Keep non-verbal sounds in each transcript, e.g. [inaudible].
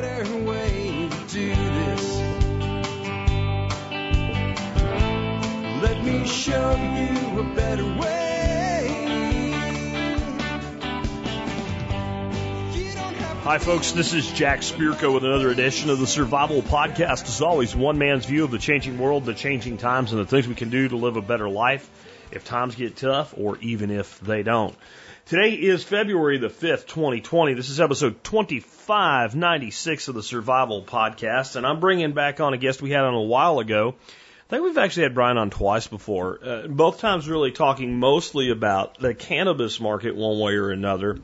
better way to do this. Let me show you a better way. Hi, folks. This is Jack Spirko with another edition of the Survival Podcast. As always, one man's view of the changing world, the changing times, and the things we can do to live a better life if times get tough or even if they don't. Today is February the 5th, 2020. This is episode 2596 of the Survival Podcast, and I'm bringing back on a guest we had on a while ago. I think we've actually had Brian on twice before. Uh, both times really talking mostly about the cannabis market one way or another.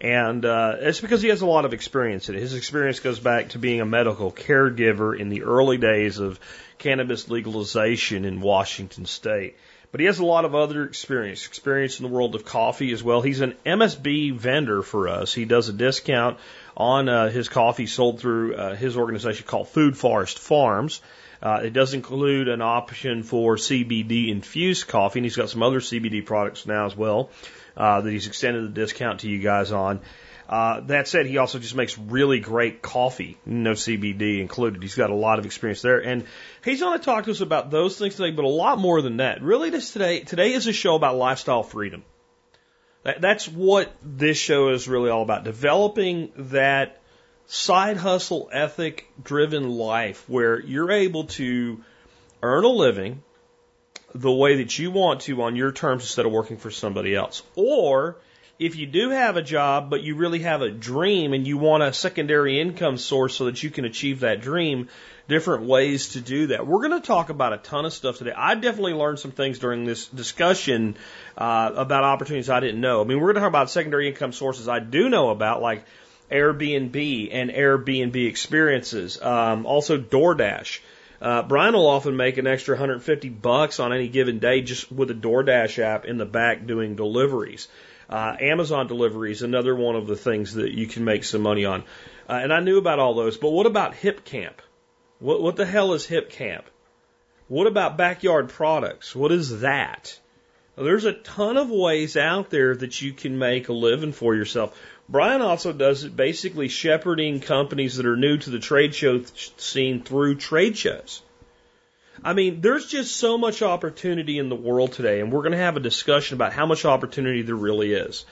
And uh, it's because he has a lot of experience in it. His experience goes back to being a medical caregiver in the early days of cannabis legalization in Washington state. But he has a lot of other experience, experience in the world of coffee as well. He's an MSB vendor for us. He does a discount on uh, his coffee sold through uh, his organization called Food Forest Farms. Uh, it does include an option for CBD infused coffee, and he's got some other CBD products now as well uh, that he's extended the discount to you guys on. Uh, that said, he also just makes really great coffee, no CBD included. He's got a lot of experience there, and he's going to talk to us about those things today, but a lot more than that. Really, this today today is a show about lifestyle freedom. That, that's what this show is really all about: developing that side hustle ethic driven life where you're able to earn a living the way that you want to on your terms instead of working for somebody else. Or if you do have a job, but you really have a dream and you want a secondary income source so that you can achieve that dream, different ways to do that. We're going to talk about a ton of stuff today. I definitely learned some things during this discussion uh, about opportunities I didn't know. I mean, we're going to talk about secondary income sources I do know about, like Airbnb and Airbnb experiences, um, also DoorDash. Uh, Brian will often make an extra 150 bucks on any given day just with a DoorDash app in the back doing deliveries. Uh, Amazon deliveries, another one of the things that you can make some money on. Uh, and I knew about all those, but what about Hipcamp? What, what the hell is Hipcamp? What about backyard products? What is that? There's a ton of ways out there that you can make a living for yourself. Brian also does it basically shepherding companies that are new to the trade show scene through trade shows. I mean, there's just so much opportunity in the world today, and we're going to have a discussion about how much opportunity there really is.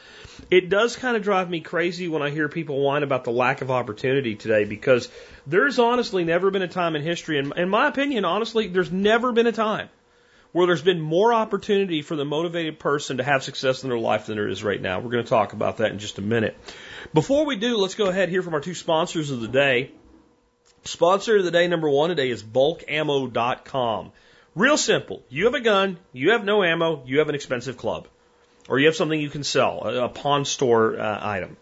It does kind of drive me crazy when I hear people whine about the lack of opportunity today because there's honestly never been a time in history, and in my opinion, honestly, there's never been a time where there's been more opportunity for the motivated person to have success in their life than there is right now. We're going to talk about that in just a minute. Before we do, let's go ahead and hear from our two sponsors of the day. Sponsor of the day number one today is bulkammo.com. Real simple. You have a gun, you have no ammo, you have an expensive club. Or you have something you can sell, a, a pawn store uh, item.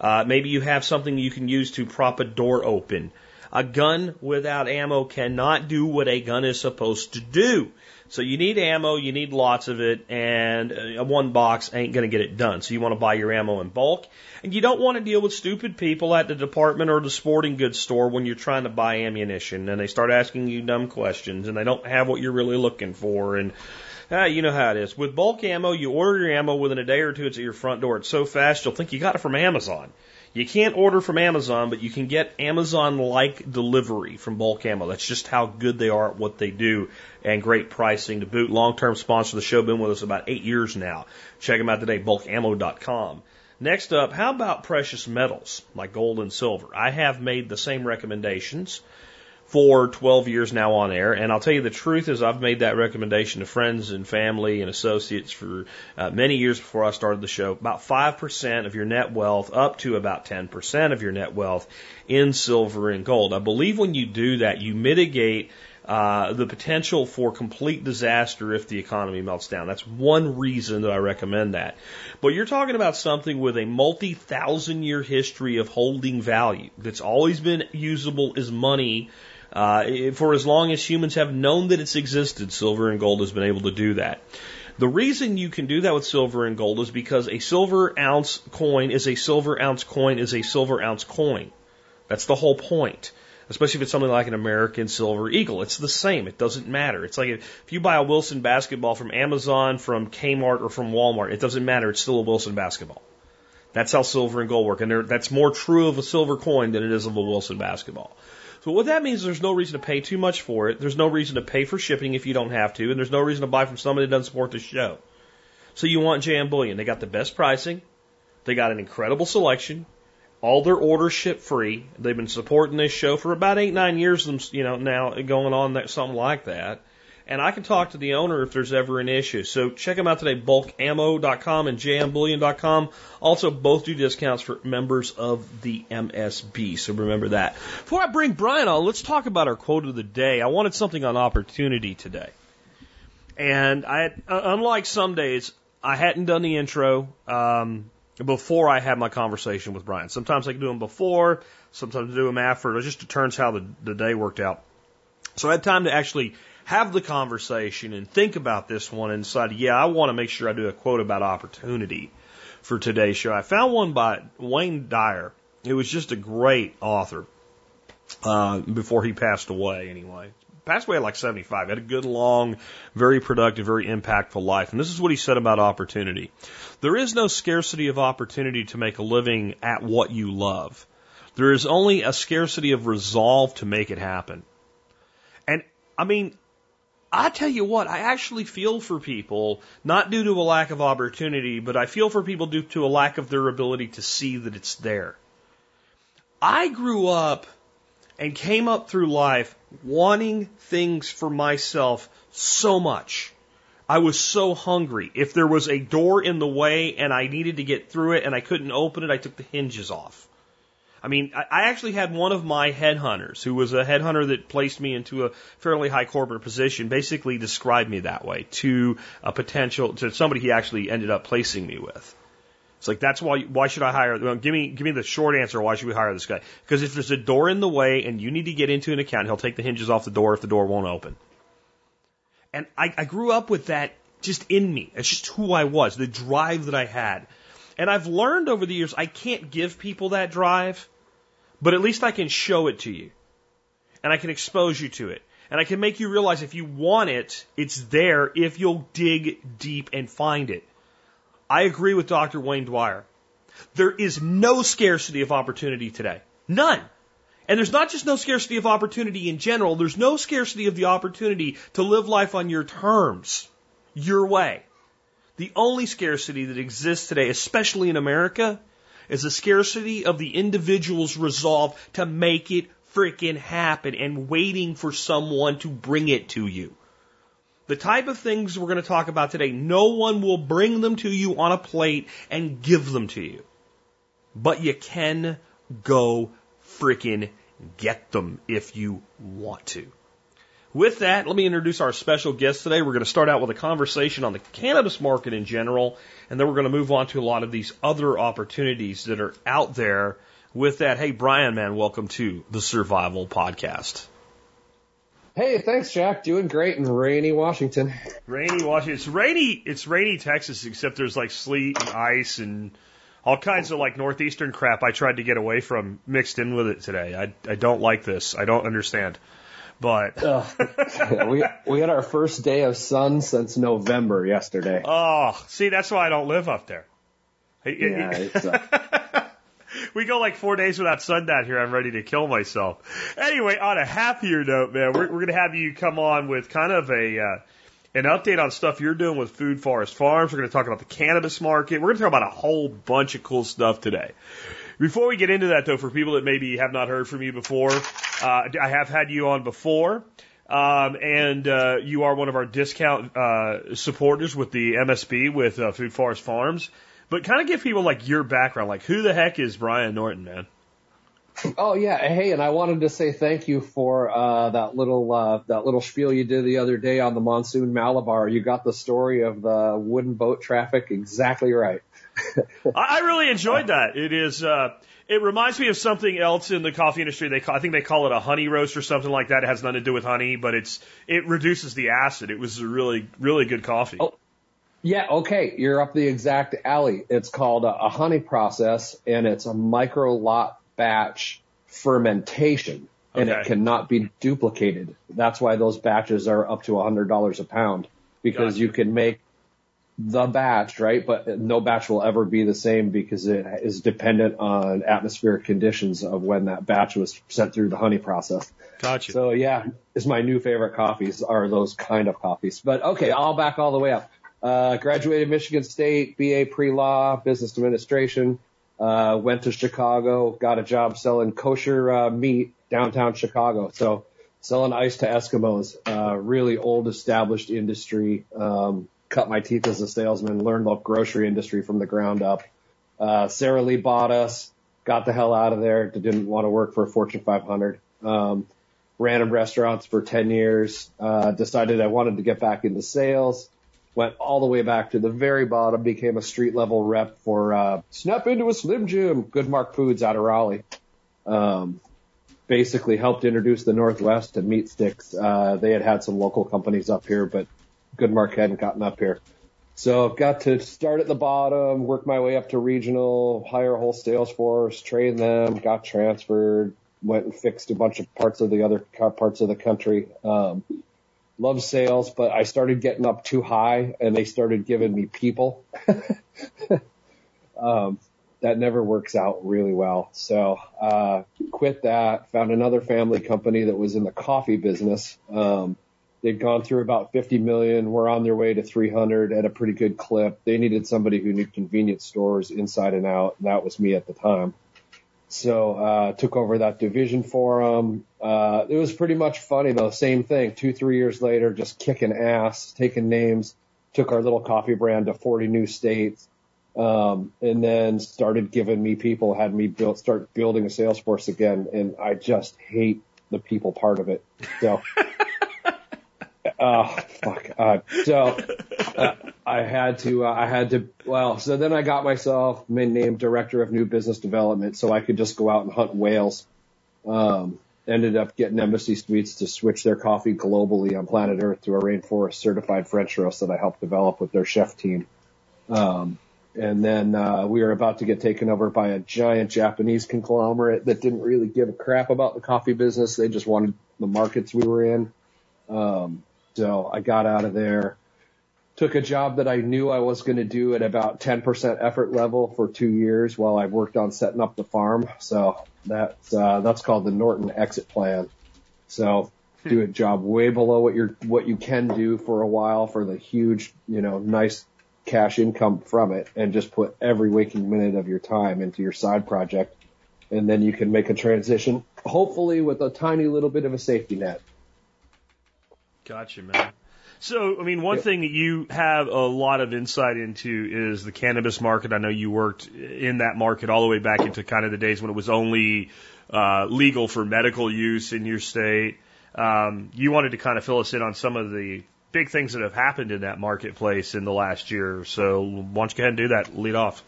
Uh, maybe you have something you can use to prop a door open. A gun without ammo cannot do what a gun is supposed to do. So you need ammo, you need lots of it, and uh, one box ain't going to get it done. So you want to buy your ammo in bulk, and you don't want to deal with stupid people at the department or the sporting goods store when you're trying to buy ammunition, and they start asking you dumb questions, and they don't have what you're really looking for, and uh, you know how it is. With bulk ammo, you order your ammo within a day or two. It's at your front door. It's so fast you'll think you got it from Amazon. You can't order from Amazon, but you can get Amazon like delivery from bulk ammo. That's just how good they are at what they do and great pricing to boot. Long term sponsor of the show, been with us about eight years now. Check them out today, bulkammo.com. Next up, how about precious metals like gold and silver? I have made the same recommendations for 12 years now on air. And I'll tell you the truth is I've made that recommendation to friends and family and associates for uh, many years before I started the show. About 5% of your net wealth up to about 10% of your net wealth in silver and gold. I believe when you do that, you mitigate uh, the potential for complete disaster if the economy melts down. That's one reason that I recommend that. But you're talking about something with a multi thousand year history of holding value that's always been usable as money uh, for as long as humans have known that it's existed, silver and gold has been able to do that. The reason you can do that with silver and gold is because a silver ounce coin is a silver ounce coin is a silver ounce coin. That's the whole point. Especially if it's something like an American Silver Eagle. It's the same. It doesn't matter. It's like if you buy a Wilson basketball from Amazon, from Kmart, or from Walmart, it doesn't matter. It's still a Wilson basketball. That's how silver and gold work. And that's more true of a silver coin than it is of a Wilson basketball. So what that means, is there's no reason to pay too much for it. There's no reason to pay for shipping if you don't have to. And there's no reason to buy from somebody that doesn't support the show. So you want JM Bullion. They got the best pricing. They got an incredible selection. All their orders ship free. They've been supporting this show for about eight, nine years, you know, now going on that, something like that and I can talk to the owner if there's ever an issue. So check them out today, bulkammo.com and jmbullion.com. Also, both do discounts for members of the MSB, so remember that. Before I bring Brian on, let's talk about our quote of the day. I wanted something on opportunity today. And I, uh, unlike some days, I hadn't done the intro um, before I had my conversation with Brian. Sometimes I can do them before, sometimes I do them after. It just turns how the, the day worked out. So I had time to actually have the conversation and think about this one and decide, yeah, I want to make sure I do a quote about opportunity for today's show. I found one by Wayne Dyer. It was just a great author uh, before he passed away, anyway. Passed away at like 75. Had a good, long, very productive, very impactful life. And this is what he said about opportunity. There is no scarcity of opportunity to make a living at what you love. There is only a scarcity of resolve to make it happen. And I mean, I tell you what, I actually feel for people, not due to a lack of opportunity, but I feel for people due to a lack of their ability to see that it's there. I grew up and came up through life wanting things for myself so much. I was so hungry. If there was a door in the way and I needed to get through it and I couldn't open it, I took the hinges off. I mean, I actually had one of my headhunters, who was a headhunter that placed me into a fairly high corporate position, basically describe me that way to a potential, to somebody he actually ended up placing me with. It's like that's why why should I hire? Well, give me give me the short answer. Why should we hire this guy? Because if there's a door in the way and you need to get into an account, he'll take the hinges off the door if the door won't open. And I, I grew up with that just in me. It's just who I was, the drive that I had. And I've learned over the years I can't give people that drive but at least I can show it to you. And I can expose you to it. And I can make you realize if you want it, it's there if you'll dig deep and find it. I agree with Dr. Wayne Dyer. There is no scarcity of opportunity today. None. And there's not just no scarcity of opportunity in general, there's no scarcity of the opportunity to live life on your terms, your way. The only scarcity that exists today, especially in America, is a scarcity of the individual's resolve to make it freaking happen and waiting for someone to bring it to you. The type of things we're going to talk about today, no one will bring them to you on a plate and give them to you. But you can go freaking get them if you want to. With that, let me introduce our special guest today. We're going to start out with a conversation on the cannabis market in general, and then we're going to move on to a lot of these other opportunities that are out there. With that, hey, Brian, man, welcome to the Survival Podcast. Hey, thanks, Jack. Doing great in rainy Washington. Rainy Washington. It's rainy. It's rainy Texas, except there's like sleet and ice and all kinds of like northeastern crap. I tried to get away from mixed in with it today. I I don't like this. I don't understand. But [laughs] we we had our first day of sun since November yesterday. Oh, see, that's why I don't live up there. Yeah, it's, uh... [laughs] we go like four days without sun down here. I'm ready to kill myself. Anyway, on a happier note, man, we're, we're going to have you come on with kind of a uh, an update on stuff you're doing with Food Forest Farms. We're going to talk about the cannabis market. We're going to talk about a whole bunch of cool stuff today. Before we get into that, though, for people that maybe have not heard from you before, uh, I have had you on before. Um, and uh, you are one of our discount uh, supporters with the MSB with uh, Food Forest Farms. But kind of give people like your background, like who the heck is Brian Norton, man? Oh yeah, hey, and I wanted to say thank you for uh, that little uh, that little spiel you did the other day on the monsoon Malabar. You got the story of the wooden boat traffic exactly right. [laughs] I really enjoyed that. It is. Uh, it reminds me of something else in the coffee industry. They call, I think they call it a honey roast or something like that. It has nothing to do with honey, but it's it reduces the acid. It was a really really good coffee. Oh, yeah. Okay, you're up the exact alley. It's called a, a honey process, and it's a micro lot batch fermentation, and okay. it cannot be duplicated. That's why those batches are up to a hundred dollars a pound because gotcha. you can make the batch, right? But no batch will ever be the same because it is dependent on atmospheric conditions of when that batch was sent through the honey process. Gotcha. So yeah, is my new favorite coffees are those kind of coffees. But okay, I'll back all the way up. Uh, graduated Michigan State, BA pre-law, business administration. Uh, went to Chicago, got a job selling kosher uh, meat downtown Chicago. So selling ice to Eskimos, uh, really old established industry. Um, cut my teeth as a salesman, learned the grocery industry from the ground up. Uh, Sara Lee bought us, got the hell out of there, didn't want to work for a Fortune 500. Um, ran restaurants for 10 years, uh, decided I wanted to get back into sales, went all the way back to the very bottom, became a street level rep for, uh, Snap into a Slim Jim, GoodMark Foods out of Raleigh. Um, basically helped introduce the Northwest to meat sticks. Uh, they had had some local companies up here, but Goodmark hadn't gotten up here. So I've got to start at the bottom, work my way up to regional, hire a whole sales force, train them, got transferred, went and fixed a bunch of parts of the other parts of the country. Um, love sales, but I started getting up too high and they started giving me people. [laughs] um, that never works out really well. So, uh, quit that, found another family company that was in the coffee business. Um, They'd gone through about 50 million. We're on their way to 300 at a pretty good clip. They needed somebody who knew convenience stores inside and out. And that was me at the time. So, uh, took over that division for them. Uh, it was pretty much funny though. Same thing. Two, three years later, just kicking ass, taking names, took our little coffee brand to 40 new states. Um, and then started giving me people, had me build, start building a sales force again. And I just hate the people part of it. So [laughs] oh fuck. Uh, so uh, I had to. Uh, I had to. Well, so then I got myself named director of new business development, so I could just go out and hunt whales. Um, ended up getting Embassy Suites to switch their coffee globally on planet Earth to a rainforest certified French roast that I helped develop with their chef team. Um, and then uh, we were about to get taken over by a giant Japanese conglomerate that didn't really give a crap about the coffee business. They just wanted the markets we were in. Um, so I got out of there, took a job that I knew I was going to do at about 10% effort level for two years while I worked on setting up the farm. So that's, uh, that's called the Norton exit plan. So do a job way below what you're, what you can do for a while for the huge, you know, nice cash income from it and just put every waking minute of your time into your side project. And then you can make a transition, hopefully with a tiny little bit of a safety net. Gotcha, man. So, I mean, one thing that you have a lot of insight into is the cannabis market. I know you worked in that market all the way back into kind of the days when it was only uh, legal for medical use in your state. Um, you wanted to kind of fill us in on some of the big things that have happened in that marketplace in the last year. So, why don't you go ahead and do that? Lead off.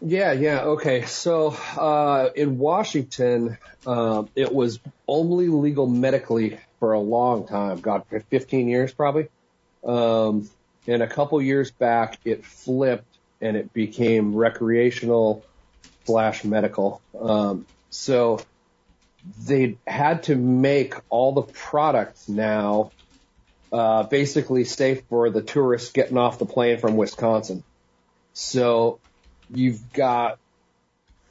Yeah, yeah, okay. So uh, in Washington, uh, it was only legal medically for a long time. God, 15 years probably. Um, and a couple years back, it flipped and it became recreational slash medical. Um, so they had to make all the products now uh, basically safe for the tourists getting off the plane from Wisconsin. So you've got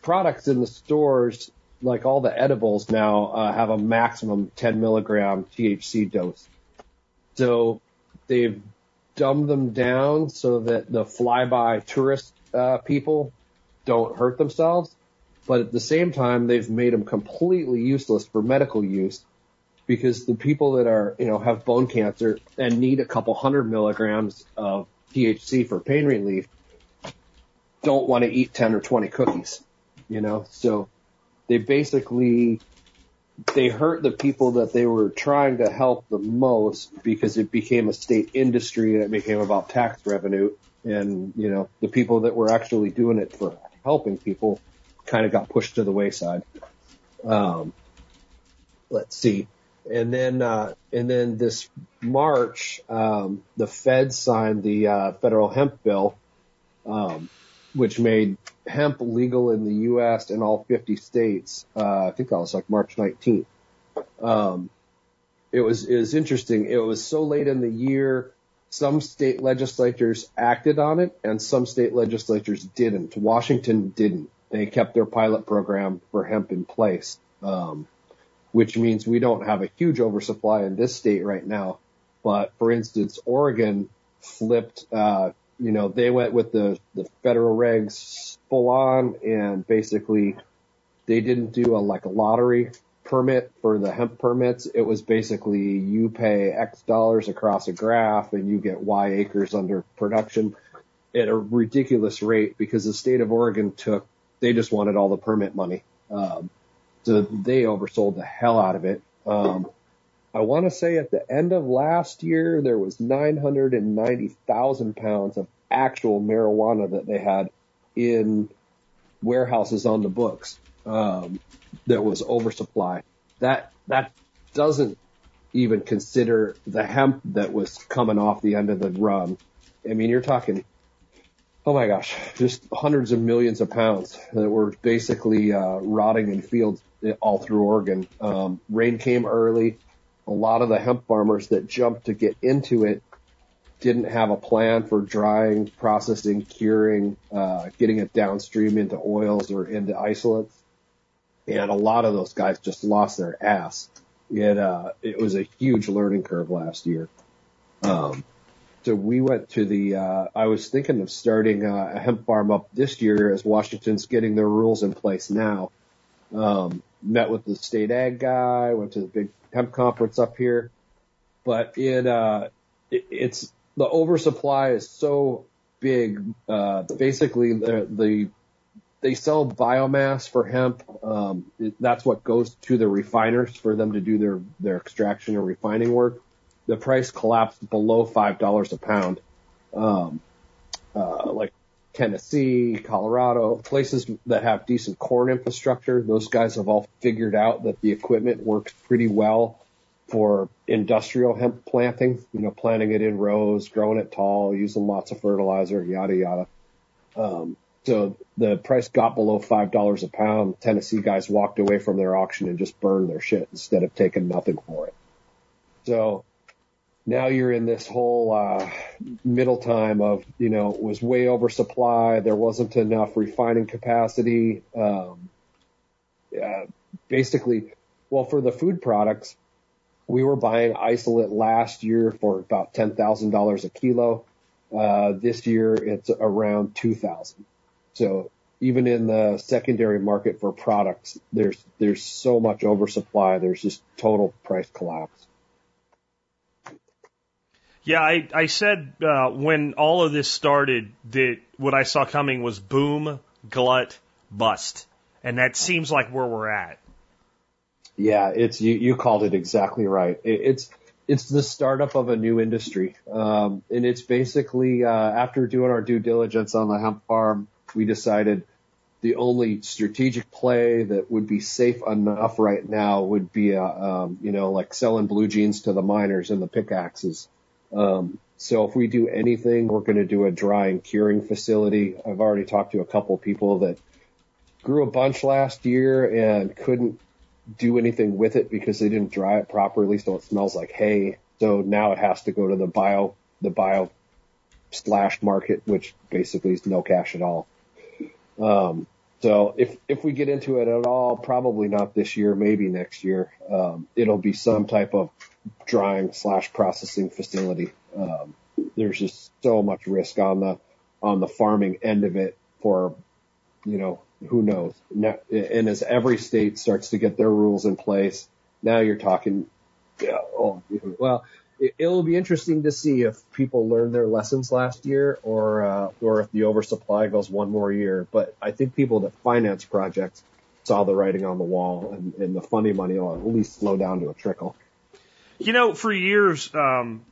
products in the stores like all the edibles now uh, have a maximum 10 milligram THC dose. So they've dumbed them down so that the flyby tourist uh, people don't hurt themselves. But at the same time, they've made them completely useless for medical use because the people that are, you know, have bone cancer and need a couple hundred milligrams of THC for pain relief don't want to eat 10 or 20 cookies, you know, so they basically, they hurt the people that they were trying to help the most because it became a state industry and it became about tax revenue and, you know, the people that were actually doing it for helping people kind of got pushed to the wayside. Um, let's see. And then, uh, and then this March, um, the Fed signed the, uh, federal hemp bill, um, which made hemp legal in the U.S. in all 50 states. Uh, I think that was like March 19th. Um, it was, was interesting. It was so late in the year. some state legislatures acted on it and some state legislatures didn't. Washington didn't. They kept their pilot program for hemp in place, um, which means we don't have a huge oversupply in this state right now. But for instance, Oregon flipped, uh, you know, they went with the, the federal regs full on and basically they didn't do a like a lottery permit for the hemp permits. It was basically you pay X dollars across a graph and you get Y acres under production at a ridiculous rate because the state of Oregon took, they just wanted all the permit money. Um, so they oversold the hell out of it. Um, I want to say at the end of last year, there was 990,000 pounds of actual marijuana that they had in warehouses on the books um, that was oversupply. That that doesn't even consider the hemp that was coming off the end of the run. I mean, you're talking, oh my gosh, just hundreds of millions of pounds that were basically uh, rotting in fields all through Oregon. Um, rain came early. A lot of the hemp farmers that jumped to get into it didn't have a plan for drying, processing, curing, uh, getting it downstream into oils or into isolates and a lot of those guys just lost their ass. It uh, it was a huge learning curve last year. Um, so we went to the. Uh, I was thinking of starting a hemp farm up this year as Washington's getting their rules in place now. Um, met with the state ag guy, went to the big hemp conference up here, but it, uh, it it's the oversupply is so big. Uh, basically the the they sell biomass for hemp. Um, it, that's what goes to the refiners for them to do their, their extraction or refining work. The price collapsed below $5 a pound. Um, uh, like Tennessee, Colorado, places that have decent corn infrastructure, those guys have all figured out that the equipment works pretty well for industrial hemp planting, you know, planting it in rows, growing it tall, using lots of fertilizer, yada, yada. Um, so the price got below five dollars a pound. Tennessee guys walked away from their auction and just burned their shit instead of taking nothing for it. So now you're in this whole uh, middle time of you know it was way oversupply. There wasn't enough refining capacity. Um, yeah, basically, well for the food products, we were buying isolate last year for about ten thousand dollars a kilo. Uh, this year it's around two thousand. So even in the secondary market for products, there's there's so much oversupply. There's just total price collapse. Yeah, I, I said uh, when all of this started that what I saw coming was boom, glut, bust, and that seems like where we're at. Yeah, it's you. You called it exactly right. It, it's it's the startup of a new industry, um, and it's basically uh, after doing our due diligence on the hemp farm, we decided the only strategic play that would be safe enough right now would be, a, um, you know, like selling blue jeans to the miners and the pickaxes. Um, so if we do anything, we're going to do a drying curing facility. I've already talked to a couple people that grew a bunch last year and couldn't do anything with it because they didn't dry it properly, so it smells like hay. So now it has to go to the bio, the bio slash market, which basically is no cash at all. Um, so if if we get into it at all, probably not this year, maybe next year. Um, it'll be some type of drying slash processing facility. Um, there's just so much risk on the on the farming end of it for, you know, who knows. Now, and as every state starts to get their rules in place, now you're talking. Oh, well, it, will be interesting to see if people learn their lessons last year or uh, or if the oversupply goes one more year. But I think people that finance projects saw the writing on the wall, and, and the funding money will at least slow down to a trickle. You know, for years, um,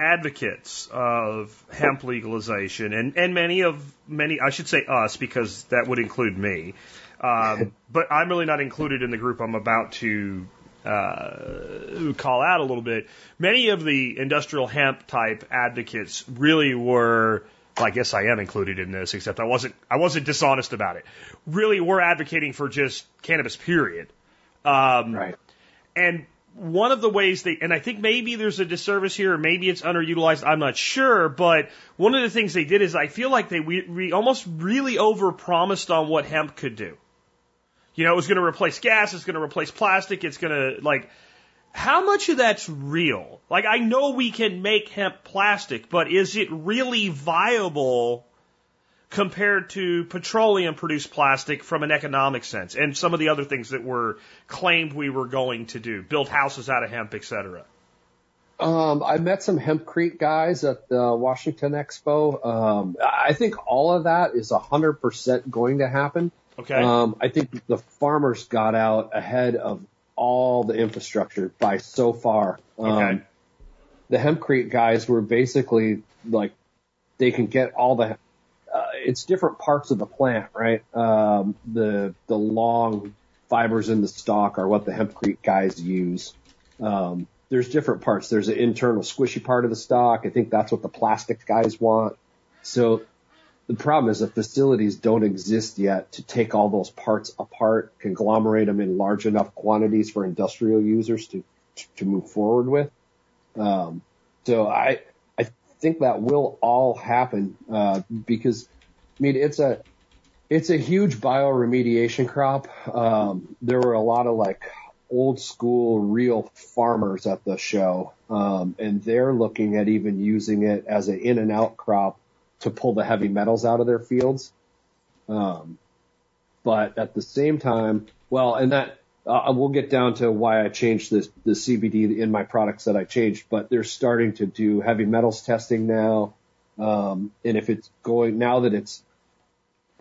advocates of hemp legalization, and, and many of many, I should say us, because that would include me. Um, [laughs] but I'm really not included in the group I'm about to uh, call out a little bit. Many of the industrial hemp type advocates really were. Well, I guess I am included in this, except I wasn't. I wasn't dishonest about it. Really, we're advocating for just cannabis, period. Um, right. And one of the ways they, and I think maybe there's a disservice here, or maybe it's underutilized, I'm not sure, but one of the things they did is I feel like they we, we almost really overpromised on what hemp could do. You know, it was going to replace gas, it's going to replace plastic, it's going to, like, how much of that's real? Like, I know we can make hemp plastic, but is it really viable compared to petroleum produced plastic from an economic sense and some of the other things that were claimed we were going to do, build houses out of hemp, et cetera? Um, I met some hempcrete guys at the Washington Expo. Um, I think all of that is 100% going to happen. Okay. Um, I think the farmers got out ahead of all the infrastructure by so far. Um, Okay. the hempcrete guys were basically like, they can get all the, it's different parts of the plant, right? Um, the, the long fibers in the stalk are what the hempcrete guys use. Um, there's different parts. There's an internal squishy part of the stalk. I think that's what the plastic guys want. So the problem is the facilities don't exist yet to take all those parts apart, conglomerate them in large enough quantities for industrial users to to move forward with. Um, so I I think that will all happen uh, because I mean it's a it's a huge bioremediation crop. Um, there were a lot of like old school real farmers at the show, um, and they're looking at even using it as an in and out crop to pull the heavy metals out of their fields. Um, but at the same time, well, and that uh, we'll get down to why I changed this the CBD in my products that I changed. But they're starting to do heavy metals testing now, um, and if it's going now that it's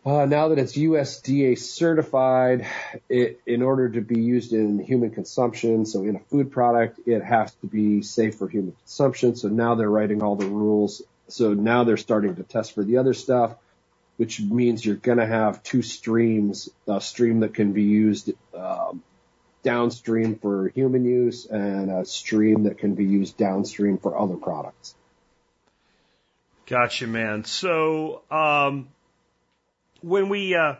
uh, now that it's USDA certified, it, in order to be used in human consumption, so in a food product, it has to be safe for human consumption. So now they're writing all the rules. So now they're starting to test for the other stuff, which means you're going to have two streams, a stream that can be used um, downstream for human use and a stream that can be used downstream for other products. Gotcha, man. So, um, when we uh,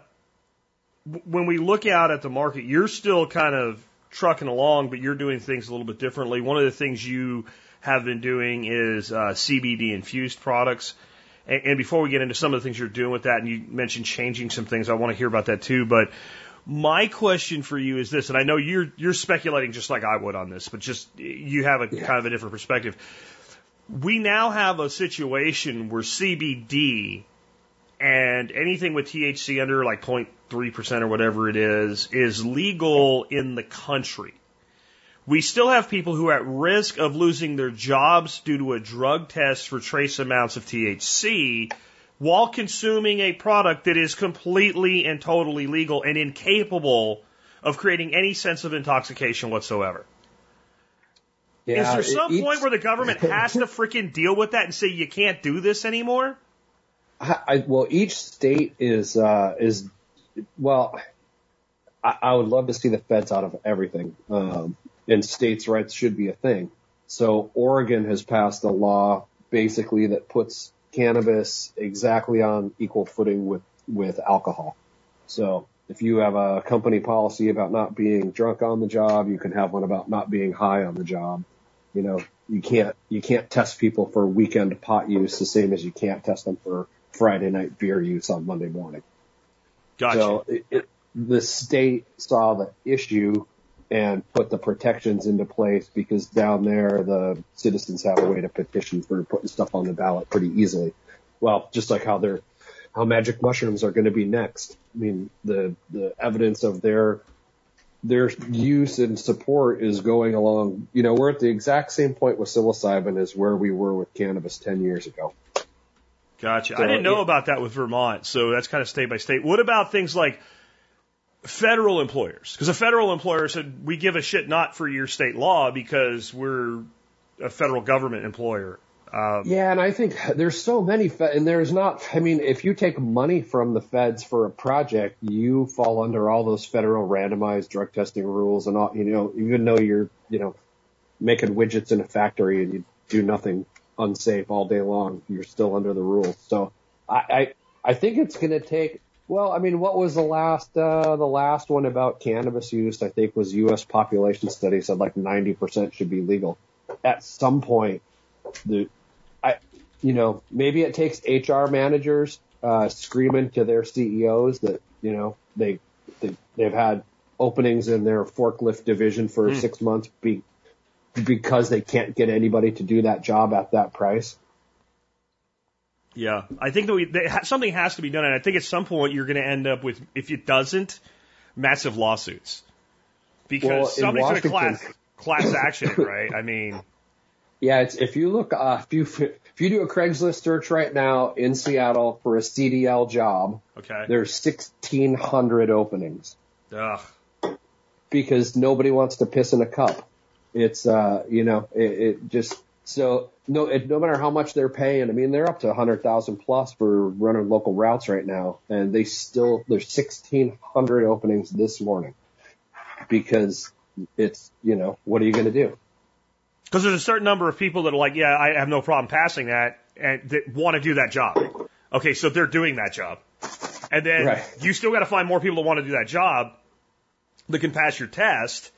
when we look out at the market, you're still kind of trucking along, but you're doing things a little bit differently. One of the things you have been doing is uh, CBD infused products. And, and before we get into some of the things you're doing with that, and you mentioned changing some things, I want to hear about that too. But my question for you is this, and I know you're you're speculating just like I would on this, but just you have a kind of a different perspective. We now have a situation where CBD and anything with THC under like 0.3% or whatever it is, is legal in the country. We still have people who are at risk of losing their jobs due to a drug test for trace amounts of THC while consuming a product that is completely and totally legal and incapable of creating any sense of intoxication whatsoever. is there some point where the government has to [laughs] freaking deal with that and say you can't do this anymore? I, well, each state is uh, is well. I, I would love to see the feds out of everything, um, and states' rights should be a thing. So Oregon has passed a law basically that puts cannabis exactly on equal footing with with alcohol. So if you have a company policy about not being drunk on the job, you can have one about not being high on the job. You know, you can't you can't test people for weekend pot use the same as you can't test them for Friday night beer use on Monday morning. Gotcha. So it, it, the state saw the issue and put the protections into place because down there the citizens have a way to petition for putting stuff on the ballot pretty easily. Well, just like how they're how magic mushrooms are going to be next. I mean, the the evidence of their their use and support is going along. You know, we're at the exact same point with psilocybin as where we were with cannabis ten years ago. Gotcha. So, I didn't know yeah. about that with Vermont, so that's kind of state by state. What about things like federal employers? Because a federal employer said, we give a shit not for your state law because we're a federal government employer. Um, Yeah, and I think there's so many, fe- and there's not. I mean, if you take money from the feds for a project, you fall under all those federal randomized drug testing rules, and all. You know, even though you're, you know, making widgets in a factory and you do nothing unsafe all day long, you're still under the rules. So I, I, I think it's going to take Well, I mean, what was the last uh, the last one about cannabis use? I think was U.S. population study said like 90% should be legal. At some point, the I, you know, maybe it takes HR managers uh, screaming to their CEOs that you know they, they they've had openings in their forklift division for Hmm. six months be, because they can't get anybody to do that job at that price. Yeah, I think that, we, that something has to be done, and I think at some point you're going to end up with, if it doesn't, massive lawsuits because Well, somebody's going to class class action right? I mean, Yeah, it's, if you look, uh, if you if you do a Craigslist search right now in Seattle for a CDL job, okay, there's 1,600 openings Ugh. because nobody wants to piss in a cup. It's uh, you know, it, it just so no, it, no matter how much they're paying. I mean, they're up to a 100,000 plus for running local routes right now, and they still there's 1,600 openings this morning because it's you know, what are you going to do? Because there's a certain number of people that are like, yeah, I have no problem passing that, and that want to do that job. Okay, so they're doing that job, and then Right. you still got to find more people that want to do that job that can pass your test,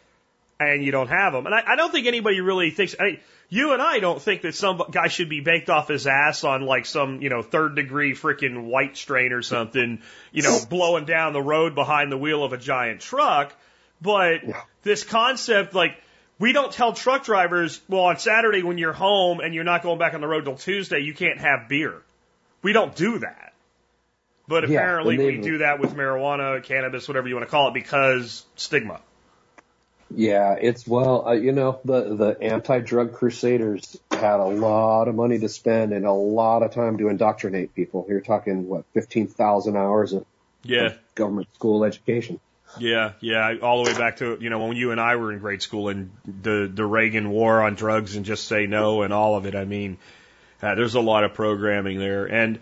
and you don't have them. And I, I don't think anybody really thinks. I, you and I don't think that some guy should be baked off his ass on like some you know third degree freaking white strain or something, you know, [laughs] blowing down the road behind the wheel of a giant truck. But Yeah. this concept, like, we don't tell truck drivers, well, on Saturday when you're home and you're not going back on the road till Tuesday, you can't have beer. We don't do that. But apparently they- we do that with marijuana, cannabis, whatever you want to call it, because stigma. Yeah, it's well, uh, you know, the the anti-drug crusaders had a lot of money to spend and a lot of time to indoctrinate people. You're talking what, fifteen thousand hours of Yeah, government school education. yeah, yeah. All the way back to, you know, when you and I were in grade school and the, the Reagan war on drugs and just say no and all of it. I mean, uh, there's a lot of programming there. And,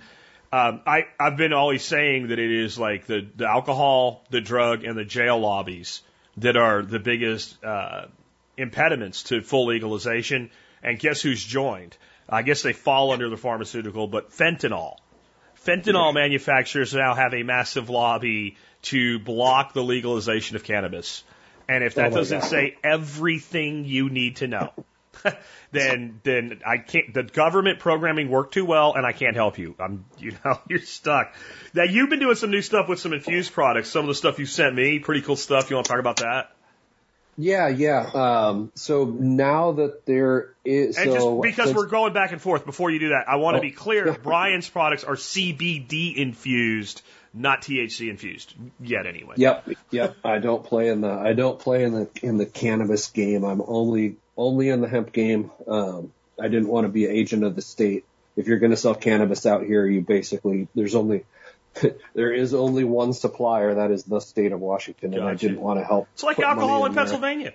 um, I, I've been always saying that it is like the, the alcohol, the drug, and the jail lobbies that are the biggest uh, impediments to full legalization. And guess who's joined? I guess they fall under the pharmaceutical, but fentanyl. Fentanyl manufacturers now have a massive lobby to block the legalization of cannabis. And if that Oh doesn't God. say everything you need to know, [laughs] then then I can't. The government programming worked too well, and I can't help you. I'm you know [laughs] you're stuck. Now you've been doing some new stuff with some infused products. Some of the stuff you sent me, pretty cool stuff. You want to talk about that? Yeah, yeah. Um, so now that there is, And so just because we're going back and forth, before you do that, I want to Oh, be clear. yeah. [laughs] Brian's products are CBD infused, not THC infused yet. Anyway. Yep, yep. I don't play in the I don't play in the in the cannabis game. I'm only only in the hemp game. Um, I didn't want to be an agent of the state. If you're going to sell cannabis out here, you basically there's only [laughs] there is only one supplier. That is the state of Washington, and I didn't want to help. It's like alcohol in there. Pennsylvania.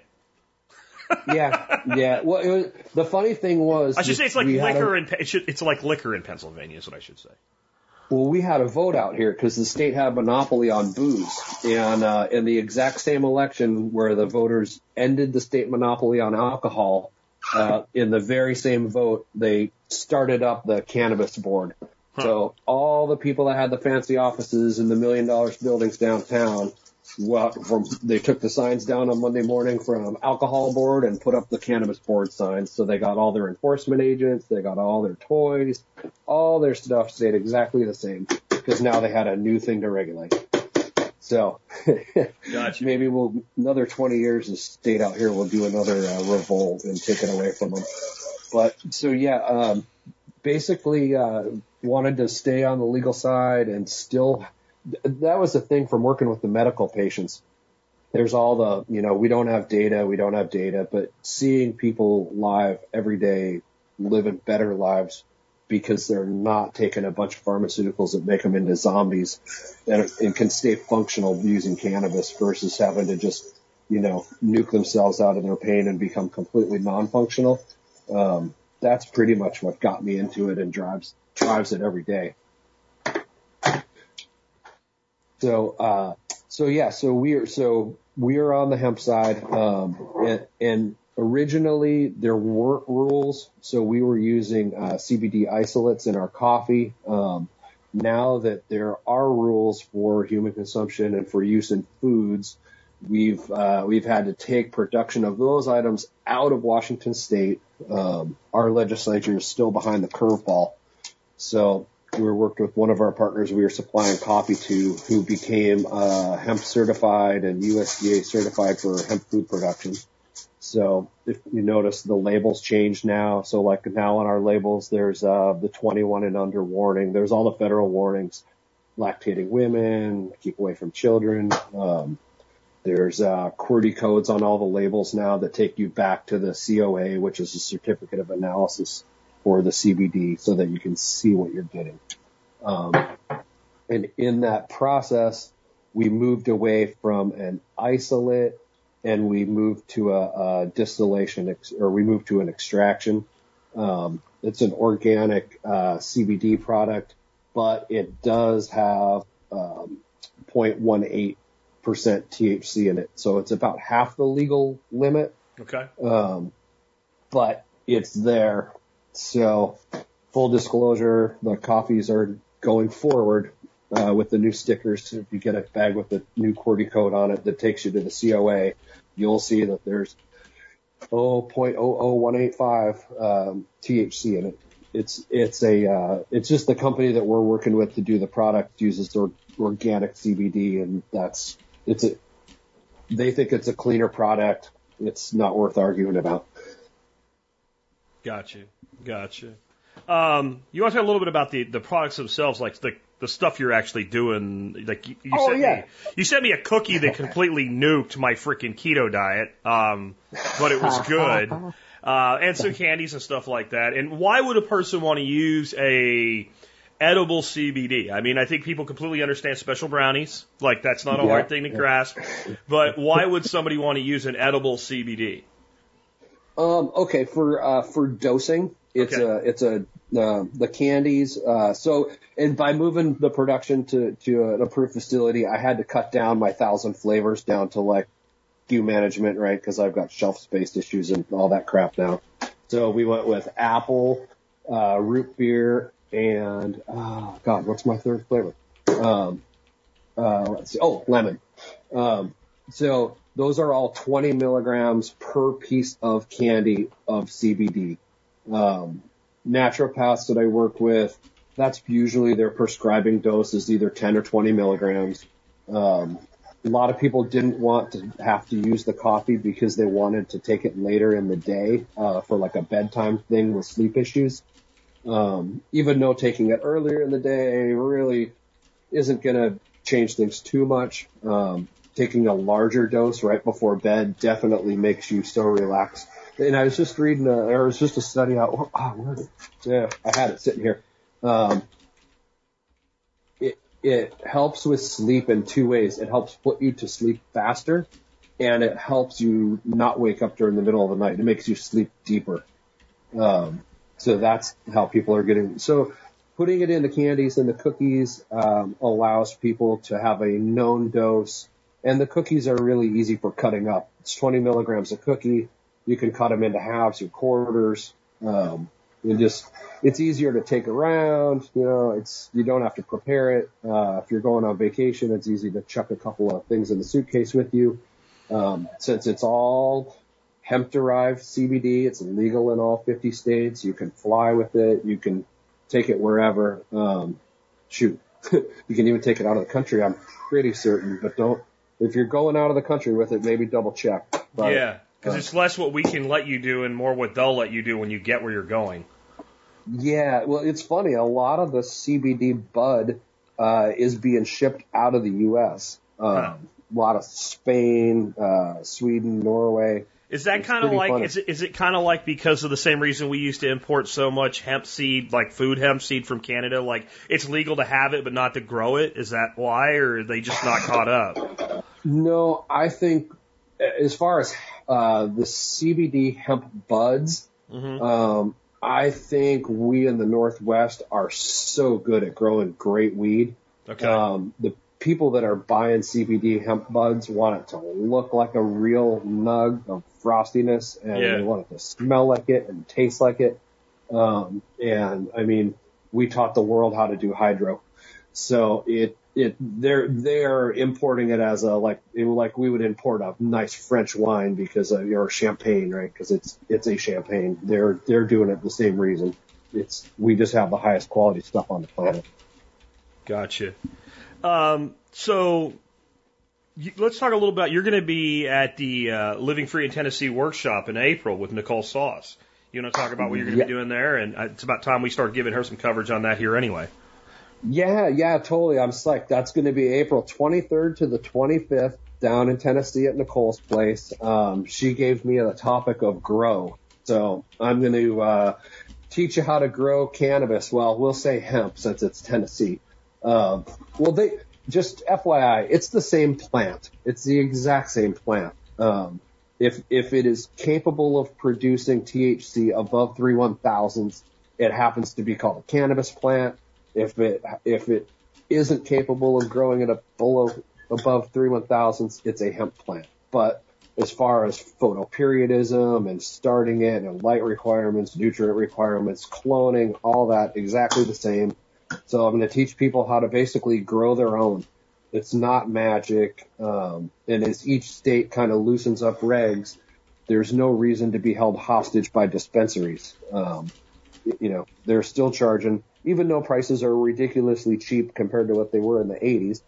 Yeah, yeah. Well, it was, the funny thing was, I should say it's like had a- liquor in it's like liquor in Pennsylvania is what I should say. Well, we had a vote out here because the state had a monopoly on booze, and uh, in the exact same election where the voters ended the state monopoly on alcohol, uh, in the very same vote they started up the cannabis board. So all the people that had the fancy offices and the million dollars buildings downtown, well, from they took the signs down on Monday morning from alcohol board and put up the cannabis board signs. So they got all their enforcement agents, they got all their toys, all their stuff stayed exactly the same because now they had a new thing to regulate. So Gotcha. [laughs] maybe we'll another 20 years the state out here will do another uh, revolt and take it away from them. But so yeah, um, basically uh, wanted to stay on the legal side and still that was the thing from working with the medical patients. There's all the, you know, we don't have data, we don't have data, but seeing people live every day living better lives because they're not taking a bunch of pharmaceuticals that make them into zombies and, and can stay functional using cannabis versus having to just, you know, nuke themselves out of their pain and become completely non-functional. Um, that's pretty much what got me into it and drives drives it every day. So, uh, so yeah, so we are, so we are on the hemp side, um, and, and originally there weren't rules, so we were using uh, CBD isolates in our coffee. Um, now that there are rules for human consumption and for use in foods, we've uh, we've had to take production of those items out of Washington State. Um, our legislature is still behind the curveball, so we worked with one of our partners we were supplying coffee to, who became uh, hemp certified and USDA certified for hemp food production. So if you notice the labels change now. So like now on our labels, there's, uh, the 21 and under warning. There's all the federal warnings, lactating women, keep away from children. Um, there's, uh, QWERTY codes on all the labels now that take you back to the COA, which is a certificate of analysis for the CBD so that you can see what you're getting. Um, and in that process, we moved away from an isolate and we moved to a, a distillation ex- or we moved to an extraction. Um, it's an organic uh, CBD product, but it does have um, 0.18 percent THC in it, so it's about half the legal limit. Okay. Um, but it's there. So full disclosure, the coffees are going forward uh, with the new stickers. If you get a bag with the new QR code on it that takes you to the COA, you'll see that there's oh, 0.00185 um, THC in it. It's it's a uh, it's just the company that we're working with to do the product uses or, organic CBD, and that's it's a they think it's a cleaner product. It's not worth arguing about. Gotcha. Gotcha. Um, you want to talk a little bit about the, the products themselves, like the the stuff you're actually doing. Like you, you Oh, sent yeah. me, you sent me a cookie that completely [laughs] nuked my freaking keto diet, um, but it was good. [laughs] Uh, and some candies and stuff like that. And why would a person want to use a edible CBD? I mean, I think people completely understand special brownies. Like that's not a Yeah, hard thing to yeah. grasp. But why would somebody want to use an edible CBD? Um, okay, for uh, for dosing, it's Okay. a it's a uh, the candies. Uh, so and by moving the production to to an approved facility, I had to cut down my thousand flavors down to like SKU management, right? Because I've got shelf space issues and all that crap now. So we went with apple, uh, root beer, and oh god, what's my third flavor? Um, uh, let's see. Oh, lemon. Um, so those are all 20 milligrams per piece of candy of CBD. Um, naturopaths that I work with, that's usually their prescribing dose is either 10 or 20 milligrams. Um, a lot of people didn't want to have to use the coffee because they wanted to take it later in the day, uh, for like a bedtime thing with sleep issues. Um, even though taking it earlier in the day really isn't going to change things too much. Um, taking a larger dose right before bed definitely makes you so relaxed. And I was just reading, a, there was just a study out. Oh, where did, yeah, I had it sitting here. Um, it it helps with sleep in two ways. It helps put you to sleep faster, and it helps you not wake up during the middle of the night. It makes you sleep deeper. Um, so that's how people are getting. So putting it in the candies and the cookies um, allows people to have a known dose, and the cookies are really easy for cutting up. It's 20 milligrams a cookie. You can cut them into halves or quarters. Um, and just it's easier to take around. You know, it's you don't have to prepare it. Uh, if you're going on vacation, it's easy to chuck a couple of things in the suitcase with you. Um, since it's all hemp derived CBD, it's legal in all 50 states. You can fly with it. You can take it wherever. Um, shoot, [laughs] you can even take it out of the country. I'm pretty certain, but don't. If you're going out of the country with it, maybe double check. But, yeah, because it's less what we can let you do and more what they'll let you do when you get where you're going. Yeah, well, it's funny. A lot of the CBD bud uh, is being shipped out of the U.S. Um, Huh. A lot of Spain, uh, Sweden, Norway. Is that kind of like funny. is it is it kind of like because of the same reason we used to import so much hemp seed like food hemp seed from Canada like it's legal to have it but not to grow it is that why or are they just not caught up? No, I think as far as uh, the CBD hemp buds, Mhm. um, I think we in the Northwest are so good at growing great weed. Okay. Um, the people that are buying CBD hemp buds want it to look like a real nug of frostiness and Yeah. they want it to smell like it and taste like it. Um, and I mean, we taught the world how to do hydro. So it it they're they're importing it as a like it, like we would import a nice French wine because of, or champagne, right? Because it's it's a champagne. They're they're doing it the same reason. It's we just have the highest quality stuff on the planet. Gotcha. Um, so you, let's talk a little about. You're going to be at the uh, Living Free in Tennessee workshop in April with Nicole Sauce. You want to talk about what you're going to Yeah. be doing there, and uh, it's about time we start giving her some coverage on that here anyway. Yeah, yeah, totally. I'm psyched. That's going to be April 23rd to the 25th down in Tennessee at Nicole's place. Um, she gave me the topic of grow. So I'm going to, uh, teach you how to grow cannabis. Well, we'll say hemp since it's Tennessee. Um, well, they, just FYI, it's the same plant. It's the exact same plant. Um, if, if it is capable of producing THC above three one thousandths, it happens to be called a cannabis plant. If it if it isn't capable of growing it up below above three one thousandths, it's a hemp plant. But as far as photoperiodism and starting it and light requirements, nutrient requirements, cloning, all that exactly the same. So I'm going to teach people how to basically grow their own. It's not magic, um, and as each state kind of loosens up regs, there's no reason to be held hostage by dispensaries. Um, you know, they're still charging, even though prices are ridiculously cheap compared to what they were in the 80s.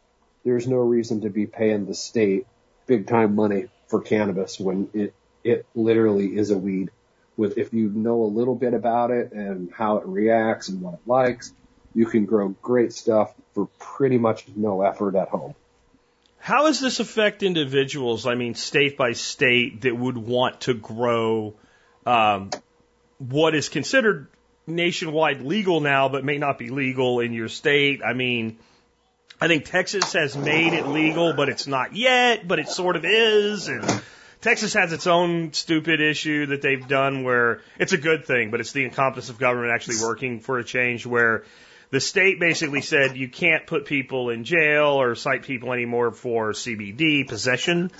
There's no reason to be paying the state big time money for cannabis when it it literally is a weed. With if you know a little bit about it and how it reacts and what it likes, you can grow great stuff for pretty much no effort at home. How does this affect individuals? I mean, state by state that would want to grow um, what is considered nationwide legal now, but may not be legal in your state. I mean, I think Texas has made it legal, but it's not yet, but it sort of is. And Texas has its own stupid issue that they've done where it's a good thing, but it's the incompetence of government actually working for a change where the state basically said you can't put people in jail or cite people anymore for CBD possession.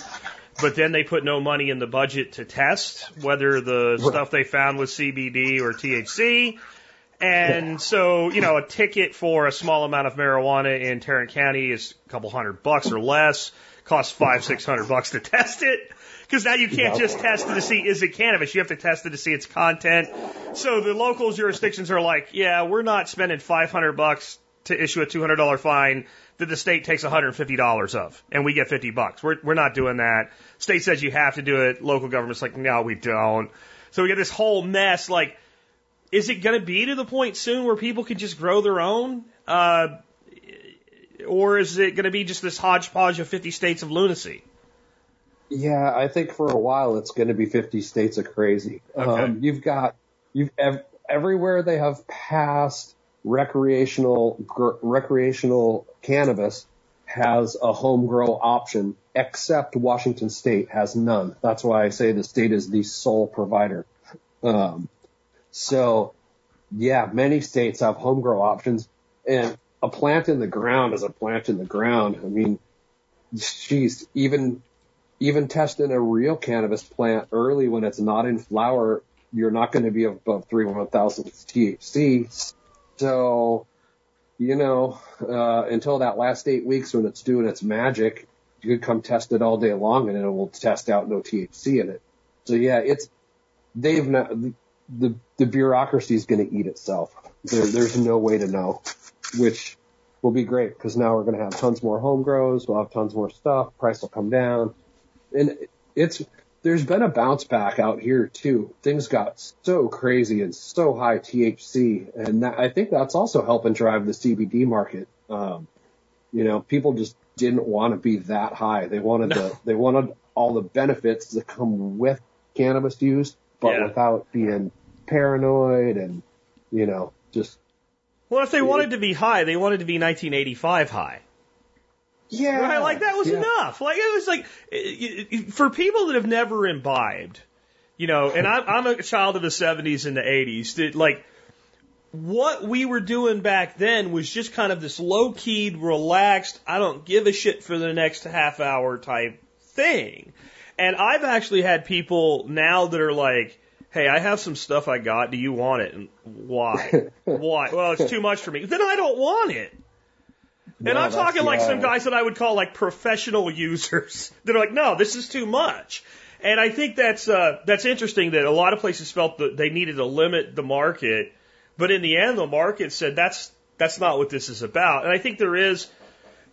But then they put no money in the budget to test whether the stuff they found was CBD or THC. And so, you know, a ticket for a small amount of marijuana in Tarrant County is a couple hundred bucks or less. Costs five, six hundred bucks to [laughs] test it. Because now you can't just test it to see is it cannabis. You have to test it to see its content. So the local jurisdictions are like, yeah, we're not spending 500 bucks to issue a $200 fine that the state takes $150 of, and we get 50 bucks. We're we're not doing that. State says you have to do it. Local government's like, no, we don't. So we get this whole mess. Like, is it going to be to the point soon where people can just grow their own? Uh, or is it going to be just this hodgepodge of 50 states of lunacy? Yeah, I think for a while it's going to be 50 states of crazy. Okay. Um, you've got you've ev- everywhere they have passed recreational gr- recreational cannabis has a home grow option, except Washington State has none. That's why I say the state is the sole provider. Um, so, yeah, many states have home grow options, and a plant in the ground is a plant in the ground. I mean, geez, even even testing a real cannabis plant early when it's not in flower, you're not going to be above three one thousandths THC. So, you know, uh, until that last eight weeks when it's doing its magic, you could come test it all day long and it will test out no THC in it. So yeah, it's they've not the the bureaucracy is going to eat itself. There, there's no way to know, which will be great because now we're going to have tons more home grows. We'll have tons more stuff. Price will come down, and it's there's been a bounce back out here too. Things got so crazy and so high THC, and that, I think that's also helping drive the CBD market. Um, you know, people just didn't want to be that high. They wanted the they wanted all the benefits that come with cannabis use, but Yeah. without being paranoid and you know just Well, if they wanted to be high, they wanted to be 1985 high. Yeah, Right? Like that was yeah. enough. Like it was like eh, it- for people that have never imbibed, you know. And I'm, I'm a child of the 70s and the 80s. That like what we were doing back then was just kind of this low keyed, relaxed. I don't give a shit for the next half hour type thing. And I've actually had people now that are like. Hey, I have some stuff I got. Do you want it? And why? [laughs] why? Well, it's too much for me. Then I don't want it. And No, I'm talking like yeah. some guys that I would call like professional [laughs] users. They're like, no, this is too much. And I think that's uh, that's interesting that a lot of places felt that they needed to limit the market, but in the end, the market said that's that's not what this is about. And I think there is,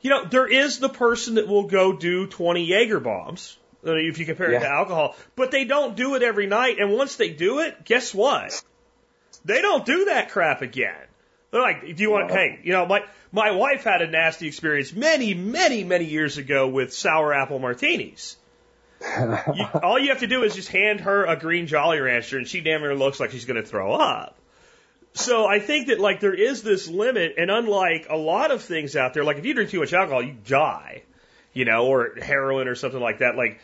you know, there is the person that will go do 20 Jaeger bombs uh, if you compare it to alcohol, but they don't do it every night. And once they do it, guess what? They don't do that crap again. They're like, do you want, hey, you know, my, my wife had a nasty experience many, many, many years ago with sour apple martinis. [laughs] You, all you have to do is just hand her a green Jolly Rancher and she damn near looks like she's going to throw up. So I think that like there is this limit and unlike a lot of things out there, like if you drink too much alcohol, you die, you know, or heroin or something like that. Like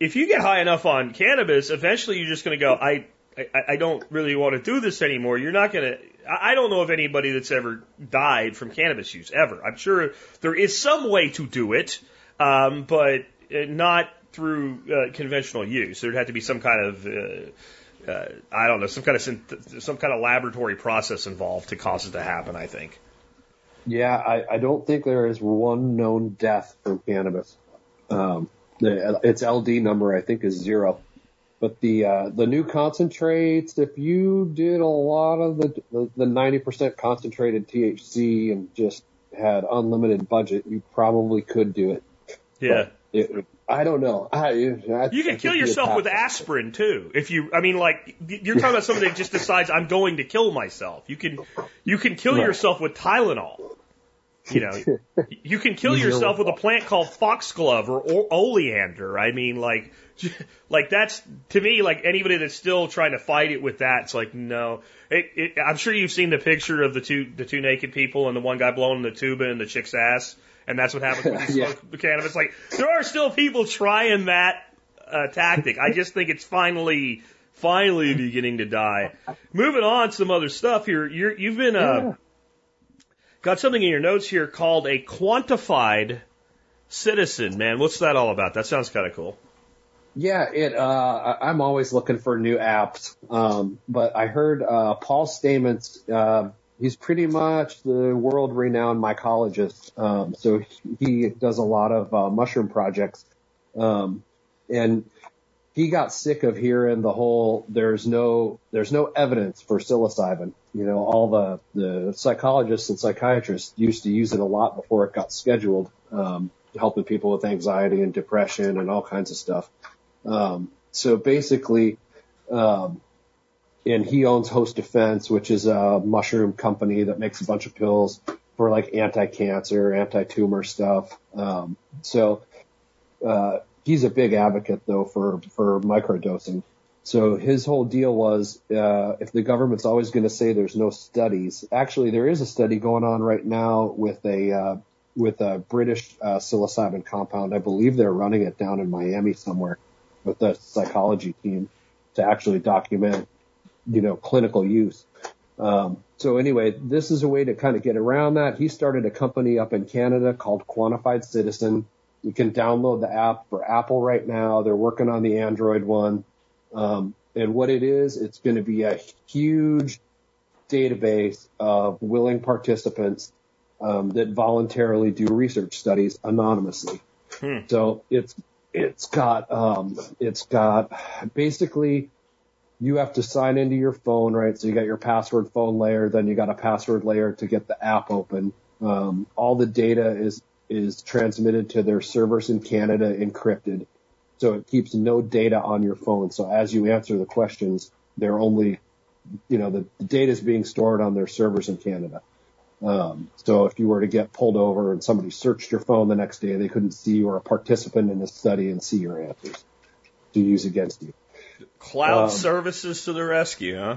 if you get high enough on cannabis, eventually you're just going to go, I, I, I don't really want to do this anymore. You're not going to, I don't know of anybody that's ever died from cannabis use ever. I'm sure there is some way to do it, um, but uh, not through uh, conventional use. There'd have to be some kind of, uh, uh, I don't know, some kind of synth- some kind of laboratory process involved to cause it to happen. I think. Yeah, I, I don't think there is one known death from cannabis. Um, the, its LD number I think is zero. But the uh, the new concentrates, if you did a lot of the the, the 90% concentrated THC and just had unlimited budget, you probably could do it. Yeah. It, I don't know. I, I, You can kill yourself with aspirin too. If you, I mean, like you're talking about somebody that just decides I'm going to kill myself. You can, you can kill Right. yourself with Tylenol. You know, [laughs] you can kill yourself with a plant called foxglove or o- oleander. I mean, like, [laughs] like that's to me like anybody that's still trying to fight it with that. It's like no. It, it, I'm sure you've seen the picture of the two the two naked people and the one guy blowing the tuba in the chick's ass, and that's what happens when you [laughs] Yeah. smoke the cannabis. Like there are still people trying that uh, tactic. I just think it's finally finally beginning to die. Moving on to some other stuff here. You're, you've been uh, got something in your notes here called a quantified citizen. Man, what's that all about? That sounds kind of cool. Yeah, it. Uh, I'm always looking for new apps. Um, but I heard uh, Paul Stamets. Uh, he's pretty much the world-renowned mycologist. Um, so he does a lot of uh, mushroom projects. Um, and he got sick of hearing the whole there's no there's no evidence for psilocybin. You know, all the the psychologists and psychiatrists used to use it a lot before it got scheduled, um, helping people with anxiety and depression and all kinds of stuff. Um, so basically, um, and he owns Host Defense, which is a mushroom company that makes a bunch of pills for like anti-cancer, anti-tumor stuff. Um, so, uh, he's a big advocate though for, for microdosing. So his whole deal was, uh, if the government's always going to say there's no studies, actually there is a study going on right now with a, uh, with a British, uh, psilocybin compound. I believe they're running it down in Miami somewhere with the psychology team to actually document, you know, clinical use. Um, so anyway, this is a way to kind of get around that. He started a company up in Canada called Quantified Citizen. You can download the app for Apple right now. They're working on the Android one. Um, and what it is, it's going to be a huge database of willing participants um, that voluntarily do research studies anonymously. Hmm. So it's it's got um, it's got basically you have to sign into your phone, right? So you got your password phone layer, then you got a password layer to get the app open. Um, all the data is is transmitted to their servers in Canada encrypted. So it keeps no data on your phone. So as you answer the questions, they're only, you know, the, the data is being stored on their servers in Canada. Um, so if you were to get pulled over and somebody searched your phone the next day, they couldn't see you were a participant in the study and see your answers to use against you. Cloud Um, services to the rescue, huh?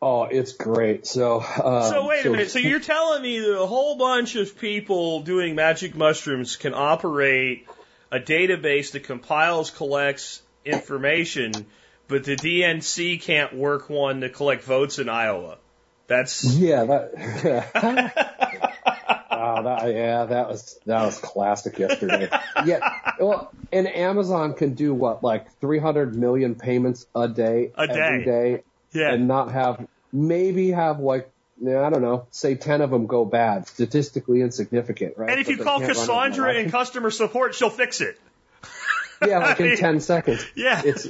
Oh, it's great. So, um, So wait a minute. So you're telling me that a whole bunch of people doing magic mushrooms can operate a database that compiles, collects information, but the DNC can't work one to collect votes in Iowa. That's Yeah, that. [laughs] Ah, that yeah, that was that was classic yesterday. yeah, well, and Amazon can do what like 300 million payments a day, A day. every day, yeah. and not have maybe have like I don't know, say 10 of them go bad, statistically insignificant, right? And if But you call can't run it in Cassandra in customer support, she'll fix it. yeah, like I [laughs] mean, in 10 seconds. Yeah. It's,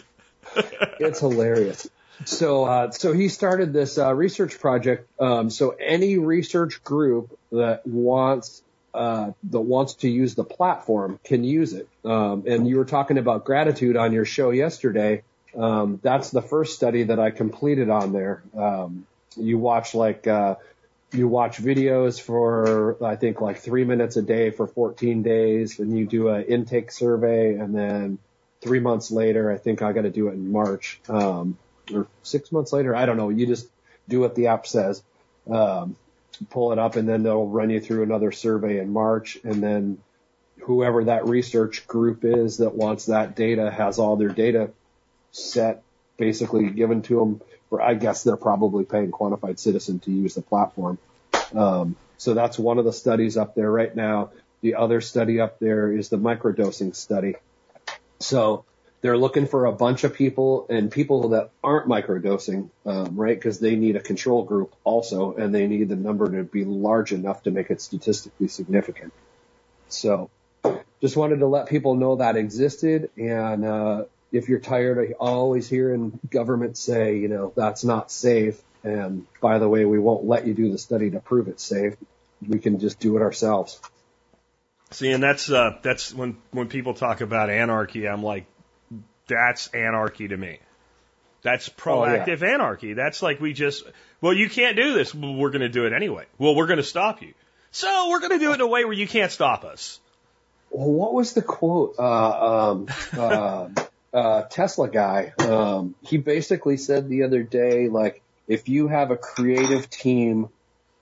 it's hilarious. So, uh, so he started this uh, research project. Um, so any research group that wants uh, that wants to use the platform can use it. Um, and you were talking about gratitude on your show yesterday. Um, that's the first study that I completed on there. Um, you watch like uh, you watch videos for I think like three minutes a day for 14 days, and you do an intake survey, and then three months later, I think I got to do it in March, um, or six months later, I don't know. You just do what the app says, um, pull it up, and then they'll run you through another survey in March, and then whoever that research group is that wants that data has all their data set basically given to them. For I guess they're probably paying Quantified Citizen to use the platform. Um, so that's one of the studies up there right now. The other study up there is the microdosing study. So they're looking for a bunch of people and people that aren't microdosing, um, right? Because they need a control group also, and they need the number to be large enough to make it statistically significant. So just wanted to let people know that existed. And uh, if you're tired of always hearing government say, you know, that's not safe, and by the way, we won't let you do the study to prove it's safe, we can just do it ourselves. See, and that's uh, that's when when people talk about anarchy, I'm like, that's anarchy to me. That's Oh, yeah. proactive anarchy. That's like we just, well, you can't do this. Well, we're going to do it anyway. Well, we're going to stop you. So we're going to do it in a way where you can't stop us. Well, what was the quote? Uh, um, [laughs] uh, uh, Tesla guy. Um, he basically said the other day, like, if you have a creative team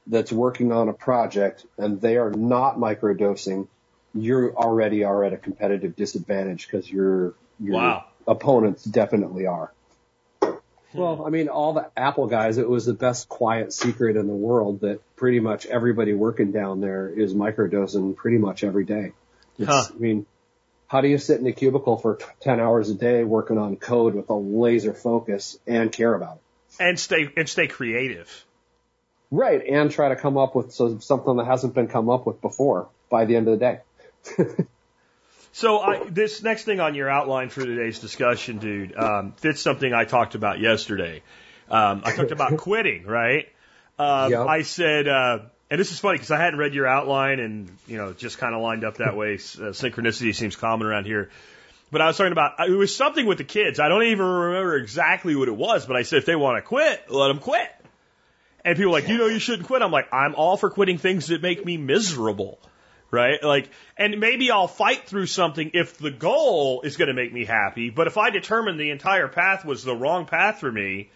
that's working on a project and they are not microdosing, you're already are at a competitive disadvantage because your your Wow. Opponents definitely are. Well, I mean, all the Apple guys, it was the best quiet secret in the world that pretty much everybody working down there is microdosing pretty much every day. It's, Huh. I mean, how do you sit in a cubicle for 10 hours a day working on code with a laser focus and care about it? And stay and stay creative. Right. And try to come up with something that hasn't been come up with before by the end of the day. [laughs] So I, this next thing on your outline for today's discussion, dude, um, fits something I talked about yesterday. Um, I talked about [laughs] quitting, right? Um, Yep. I said, uh, and this is funny because I hadn't read your outline and, you know, just kind of lined up that way. Uh, synchronicity seems common around here. But I was talking about, it was something with the kids. I don't even remember exactly what it was, but I said, if they want to quit, let them quit. And people are like, you know, you shouldn't quit. I'm like, I'm all for quitting things that make me miserable. Right? Like, and maybe I'll fight through something if the goal is going to make me happy. But if I determine the entire path was the wrong path for me,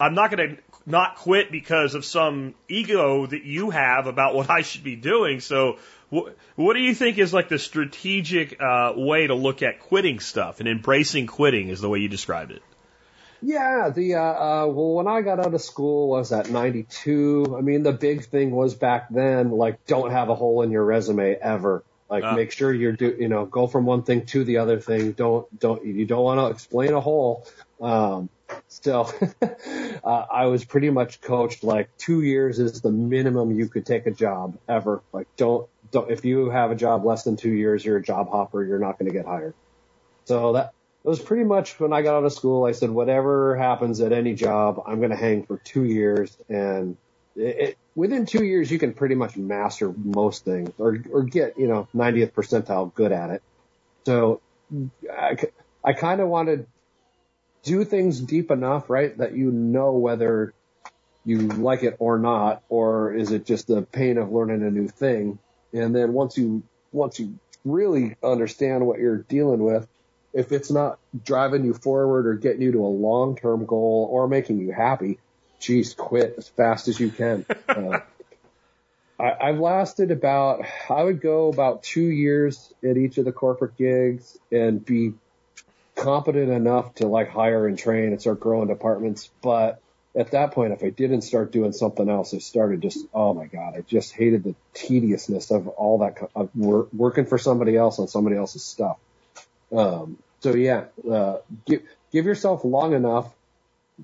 I'm not going to not quit because of some ego that you have about what I should be doing. So, wh- what do you think is like the strategic uh, way to look at quitting stuff and embracing quitting is the way you described it? Yeah, the uh, uh well when I got out of school was at 92. I mean the big thing was back then like don't have a hole in your resume ever. Like Ah. make sure you're do you know go from one thing to the other thing. Don't don't you don't want to explain a hole. Um so [laughs] uh, I was pretty much coached like 2 years is the minimum you could take a job ever. Like don't don't if you have a job less than 2 years you're a job hopper, you're not going to get hired. So that it was pretty much when I got out of school, I said, whatever happens at any job, I'm going to hang for two years. And it, it, within two years, you can pretty much master most things or, or get, you know, 90th percentile good at it. So I, I kind of want to do things deep enough, right? That you know whether you like it or not, or is it just the pain of learning a new thing? And then once you, once you really understand what you're dealing with, if it's not driving you forward or getting you to a long-term goal or making you happy, geez, quit as fast as you can. [laughs] Uh, I, I've lasted about, I would go about two years at each of the corporate gigs and be competent enough to like hire and train and start growing departments. But at that point, if I didn't start doing something else, I started just, oh my God, I just hated the tediousness of all that, of wor- working for somebody else on somebody else's stuff. Um, so yeah, uh, give, give yourself long enough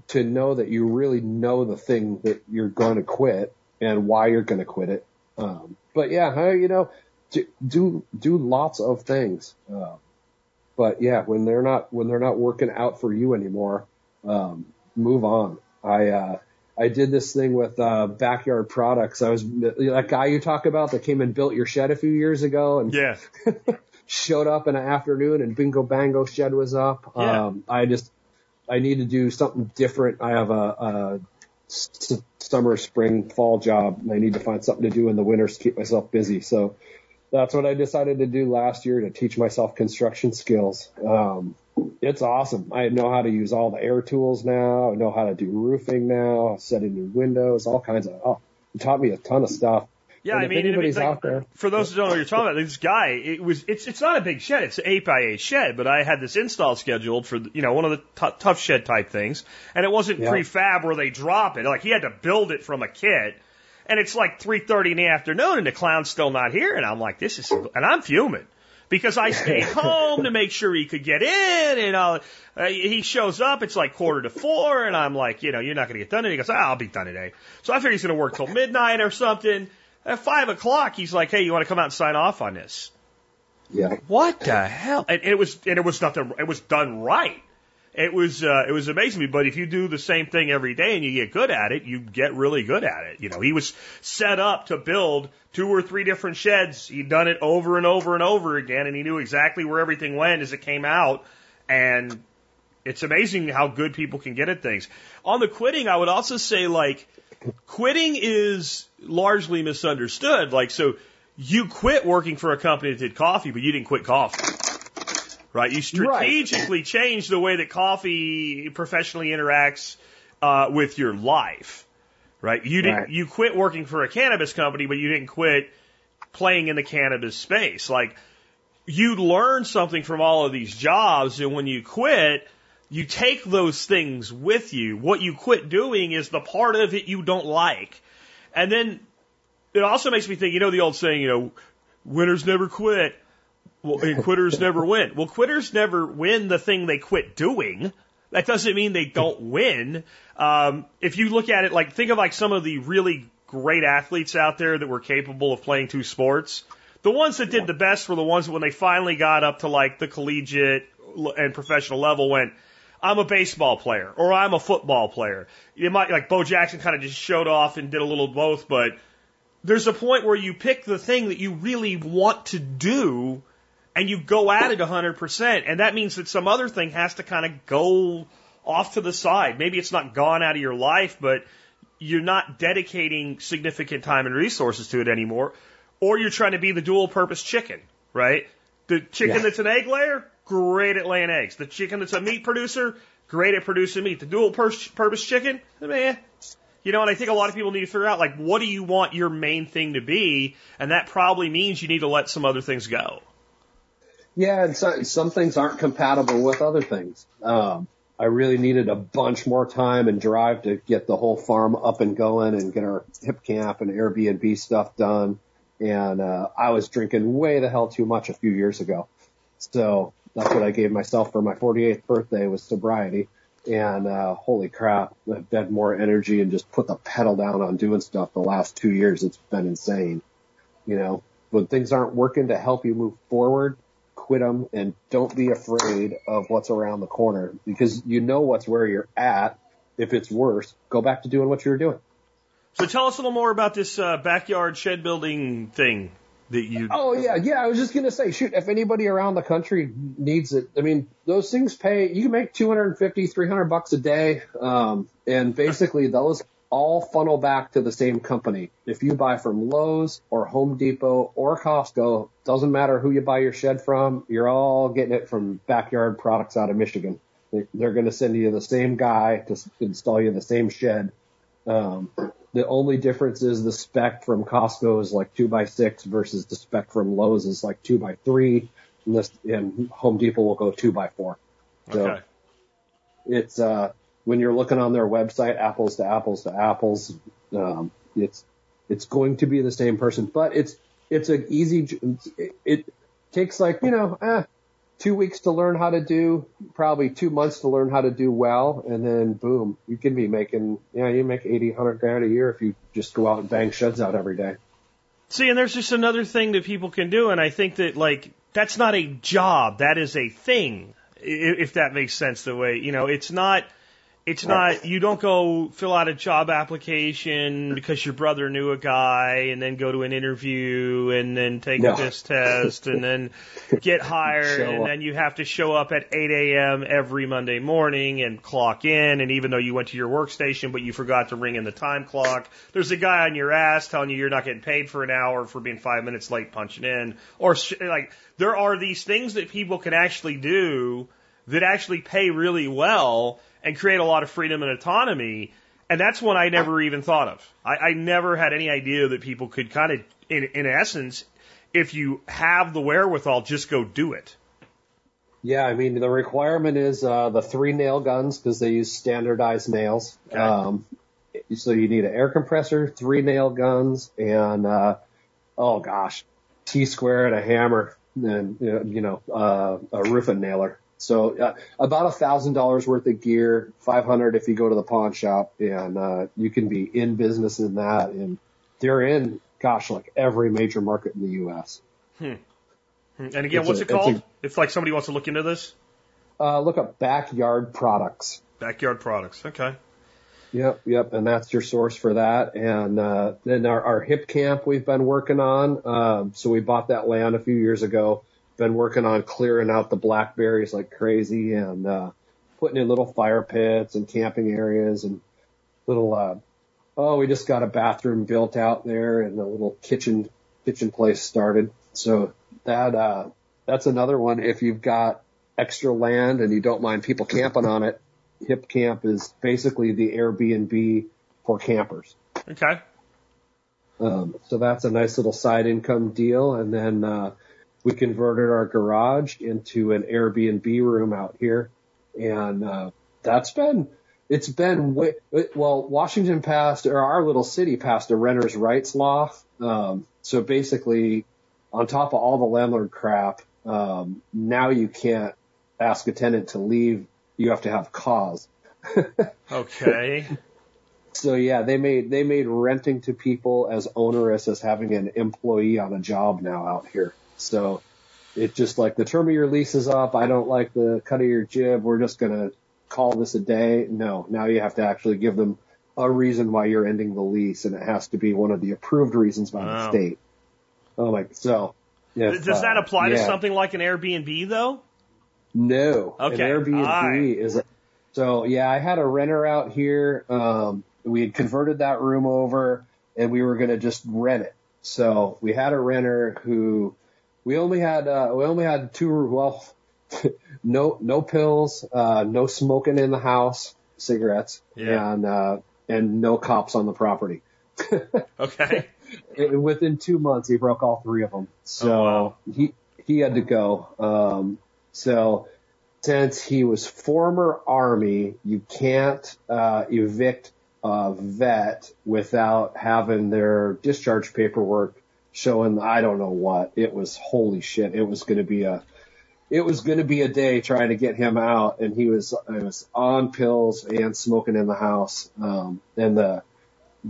to know that you really know the thing that you're going to quit and why you're going to quit it. Um, but yeah, you know, do do lots of things. Uh, but yeah, when they're not when they're not working out for you anymore, um, move on. I uh, I did this thing with uh, backyard products. I was that guy you talk about that came and built your shed a few years ago, and yeah. [laughs] showed up in an afternoon and bingo bango shed was up. Yeah. Um, I just I need to do something different. I have a, a s- summer, spring, fall job, and I need to find something to do in the winters to keep myself busy. So that's what I decided to do last year to teach myself construction skills. Um, it's awesome. I know how to use all the air tools now. I know how to do roofing now, setting new windows, all kinds of. Oh, it taught me a ton of stuff. Yeah, And I mean, anybody's like, out there- for those who don't know what you're talking about, this guy, it was, it's, it's not a big shed. It's an eight by eight shed, but I had this install scheduled for, you know, one of the t- tough shed type things. And it wasn't Yeah. prefab where they drop it. Like he had to build it from a kit. And it's like 3.30 in the afternoon and the clown's still not here. And I'm like, this is, and I'm fuming because I stayed [laughs] home to make sure he could get in and uh, uh, he shows up. It's like quarter to four and I'm like, you know, you're not going to get done. And he goes, ah, I'll be done today. So I figure he's going to work till midnight or something. At five o'clock, he's like, hey, you want to come out and sign off on this? Yeah. What the hell? And, and it was, and it was nothing, it was done right. It was, uh, it was amazing. But if you do the same thing every day and you get good at it, you get really good at it. You know, he was set up to build two or three different sheds. He'd done it over and over and over again, and he knew exactly where everything went as it came out. And it's amazing how good people can get at things. On the quitting, I would also say like, quitting is largely misunderstood. Like, so you quit working for a company that did coffee, but you didn't quit coffee. Right? You strategically changed the way that coffee professionally interacts uh, with your life. Right? You didn't. Right. You quit working for a cannabis company, but you didn't quit playing in the cannabis space. Like you learn something from all of these jobs, and when you quit, you take those things with you. What you quit doing is the part of it you don't like. And then it also makes me think, you know, the old saying, you know, winners never quit. Well, and quitters never [laughs] win. Well, quitters never win the thing they quit doing. That doesn't mean they don't win. Um, if you look at it like, think of like some of the really great athletes out there that were capable of playing two sports. The ones that did the best were the ones when they finally got up to like the collegiate and professional level went, I'm a baseball player or I'm a football player. You might like Bo Jackson kind of just showed off and did a little both, but there's a point where you pick the thing that you really want to do and you go at it 100%. And that means that some other thing has to kind of go off to the side. Maybe it's not gone out of your life, but you're not dedicating significant time and resources to it anymore. Or you're trying to be the dual purpose chicken, right? The chicken Yeah. that's an egg layer, great at laying eggs. The chicken that's a meat producer, great at producing meat. The dual purpose chicken, man. You know, and I think a lot of people need to figure out, like, what do you want your main thing to be? And that probably means you need to let some other things go. Yeah, and so, some things aren't compatible with other things. Um, I really needed a bunch more time and drive to get the whole farm up and going and get our Hipcamp and Airbnb stuff done. And uh, I was drinking way the hell too much a few years ago. So that's what I gave myself for my 48th birthday was sobriety. And uh, holy crap, I've had more energy and just put the pedal down on doing stuff the last two years. It's been insane. You know, when things aren't working to help you move forward, quit them and don't be afraid of what's around the corner because you know what's where you're at. If it's worse, go back to doing what you were doing. So tell us a little more about this uh, backyard shed building thing that you. Oh yeah, yeah. I was just gonna say, shoot, if anybody around the country needs it, I mean, those things pay. You can make 250, 300 bucks a day, um, and basically those all funnel back to the same company. If you buy from Lowe's or Home Depot or Costco, doesn't matter who you buy your shed from, you're all getting it from Backyard Products out of Michigan. They- They're going to send you the same guy to install you the same shed. Um, the only difference is the spec from Costco is like two by six versus the spec from Lowe's is like two by three, and, this, and Home Depot will go two by four. So Okay. it's uh, when you're looking on their website, apples to apples to apples. Um, it's it's going to be the same person, but it's it's an easy. It, it takes like you know eh, two weeks to learn how to do, probably two months to learn how to do well, and then boom, you can be making, yeah, you make eighty, hundred grand a year if you just go out and bang sheds out every day. See, and there's just another thing that people can do, and I think that like that's not a job, that is a thing, if that makes sense. The way you know, it's not it's not, you don't go fill out a job application because your brother knew a guy and then go to an interview and then take No. this test and then [laughs] get hired and then you have to show up at 8 a.m. every Monday morning and clock in. And even though you went to your workstation, but you forgot to ring in the time clock, there's a guy on your ass telling you you're not getting paid for an hour for being five minutes late punching in. Or sh- like, there are these things that people can actually do that actually pay really well and create a lot of freedom and autonomy. And that's one I never even thought of. I, I never had any idea that people could kind of, in, in essence, if you have the wherewithal, just go do it. Yeah, I mean the requirement is uh, the three nail guns because they use standardized nails. Okay. Um, so you need an air compressor, three nail guns, and uh, oh gosh, T square and a hammer, and you know uh, a roofing nailer. So uh, about a thousand dollars worth of gear, five hundred if you go to the pawn shop, and uh, you can be in business in that. And they're in, gosh, like every major market in the U.S. And again, It's what's a- it it's a- called? if like somebody wants to look into this, Uh, look up backyard products. backyard products. Okay. Yep, yep, and that's your source for that. And uh, then our, our Hipcamp we've been working on. Um, so we bought that land a few years ago. Been working on clearing out the blackberries like crazy and uh, putting in little fire pits and camping areas and little. Uh, oh, we just got a bathroom built out there and a little kitchen kitchen place started. So that uh, that's another one. If you've got extra land and you don't mind people camping on it, Hipcamp is basically the Airbnb for campers. Okay. Um, so that's a nice little side income deal. And then uh, we converted our garage into an Airbnb room out here, and uh, that's been it's been way, well. Washington passed, or our little city passed a renters' rights law. Um, so basically, on top of all the landlord crap, um, now you can't ask a tenant to leave. You have to have cause. [laughs] Okay. So yeah, they made they made renting to people as onerous as having an employee on a job now out here. So it just like the term of your lease is up. I don't like the cut of your jib. We're just gonna call this a day. No, now you have to actually give them a reason why you're ending the lease, and it has to be one of the approved reasons by Wow. the state. Oh my, so. If, Does that uh, apply to something like an Airbnb though? No. Okay, An Airbnb alright. is so yeah, I had a renter out here. Um we had converted that room over and we were gonna just rent it. So we had a renter who we only had uh we only had two well [laughs] no no pills, uh no smoking in the house, cigarettes, Yeah. and uh and no cops on the property. [laughs] Okay. it, within two months, he broke all three of them. So Oh, wow. he he had to go. Um, so since he was former army, you can't uh, evict a vet without having their discharge paperwork showing I don't know what. It was holy shit. It was going to be a it was going to be a day trying to get him out, and he was it was on pills and smoking in the house. Um, and the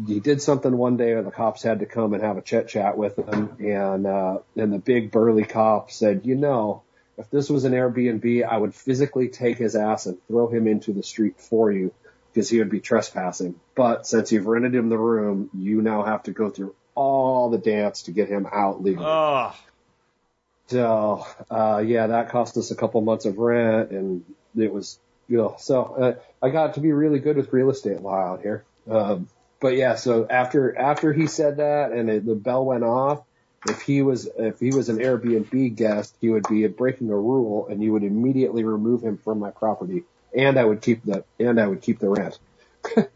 he did something one day and the cops had to come and have a chit chat with him and uh and the big burly cop said, you know, if this was an Airbnb, I would physically take his ass and throw him into the street for you because he would be trespassing. But since you've rented him the room, you now have to go through all the dance to get him out legally. Oh, So, uh, yeah, that cost us a couple months of rent and it was, you know, so, uh, I got to be really good with real estate law out here. Um, but yeah, so after, after he said that and it, the bell went off, if he was, if he was an Airbnb guest, he would be breaking a rule and you would immediately remove him from my property and I would keep the, and I would keep the rent. [laughs]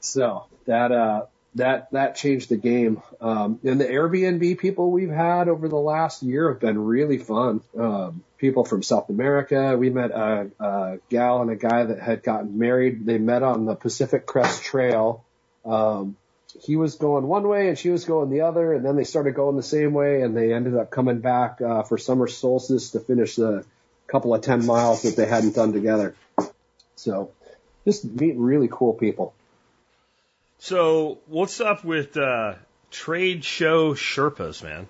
So that uh that that changed the game. Um, and the Airbnb people we've had over the last year have been really fun. Um, people from South America. We met a, a gal and a guy that had gotten married. They met on the Pacific Crest Trail. Um, he was going one way and she was going the other, and then they started going the same way, and they ended up coming back uh, for summer solstice to finish the couple of ten miles that they hadn't done together. So, just meet really cool people. So, what's up with uh, trade show Sherpas, man?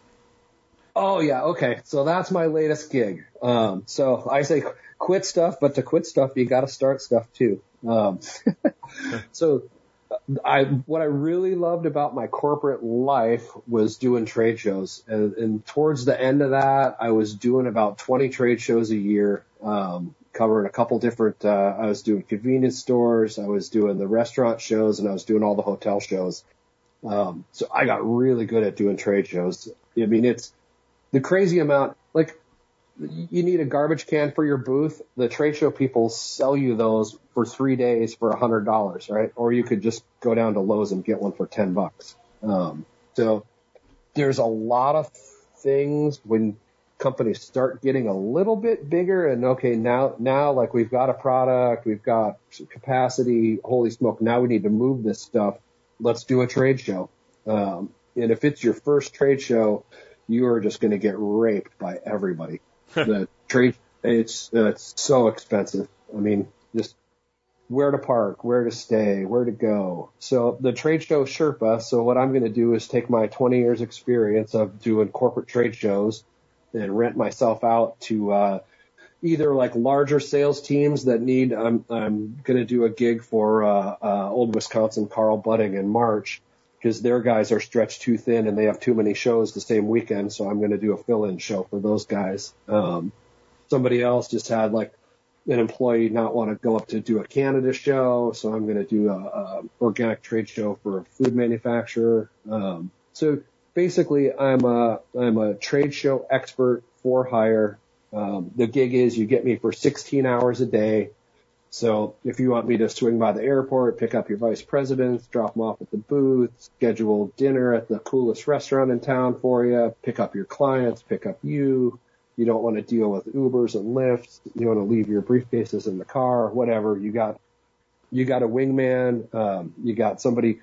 Oh yeah, okay. So that's my latest gig. Um, so I say quit stuff, but to quit stuff, you got to start stuff too. Um, [laughs] so I what I really loved about my corporate life was doing trade shows, and, and towards the end of that, I was doing about 20 trade shows a year, um, covering a couple different. Uh, I was doing convenience stores, I was doing the restaurant shows, and I was doing all the hotel shows. Um, so I got really good at doing trade shows. I mean, it's the crazy amount. Like you need a garbage can for your booth. The trade show people sell you those for three days for a hundred dollars, right? Or you could just go down to Lowe's and get one for ten bucks. Um, so there's a lot of things when companies start getting a little bit bigger and okay, now, now like we've got a product, we've got capacity, holy smoke, now we need to move this stuff. Let's do a trade show. Um, and if it's your first trade show, you are just going to get raped by everybody [laughs] the trade it's uh, it's so expensive. I mean, just where to park, where to stay, where to go. So the trade show Sherpa. So what I'm going to do is take my 20 years experience of doing corporate trade shows and rent myself out to uh, either like larger sales teams that need. I'm I'm going to do a gig for uh, uh, Old Wisconsin Carl Buddig in March because their guys are stretched too thin and they have too many shows the same weekend. So I'm going to do a fill-in show for those guys. Um, somebody else just had like an employee not want to go up to do a Canada show. So I'm going to do a, a organic trade show for a food manufacturer. Um, so basically I'm a, I'm a trade show expert for hire. Um, the gig is you get me for 16 hours a day. So if you want me to swing by the airport, pick up your vice presidents, drop them off at the booth, schedule dinner at the coolest restaurant in town for you, pick up your clients, pick up you. You don't want to deal with Ubers and Lyfts. You want to leave your briefcases in the car, whatever. You got, you got a wingman. Um, you got somebody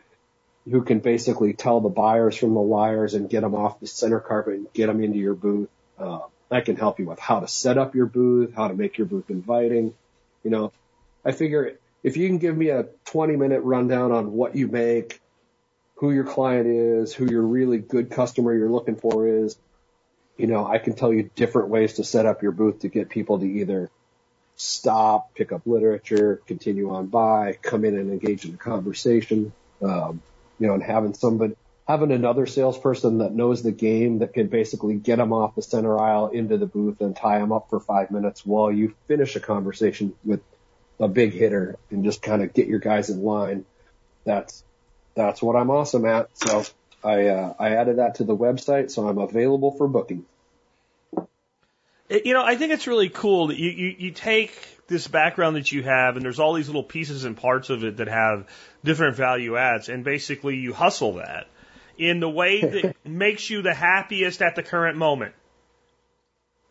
who can basically tell the buyers from the liars and get them off the center carpet and get them into your booth. Uh, I can help you with how to set up your booth, how to make your booth inviting. You know, I figure if you can give me a 20 minute rundown on what you make, who your client is, who your really good customer you're looking for is, you know, I can tell you different ways to set up your booth to get people to either stop, pick up literature, continue on by, come in and engage in a conversation, um, you know, and having somebody, having another salesperson that knows the game that can basically get them off the center aisle into the booth and tie them up for five minutes while you finish a conversation with a big hitter and just kind of get your guys in line. That's that's what I'm awesome at. So I uh, I added that to the website, so I'm available for booking. You know, I think it's really cool that you, you, you take this background that you have, and there's all these little pieces and parts of it that have different value adds, and basically you hustle that in the way [laughs] that makes you the happiest at the current moment.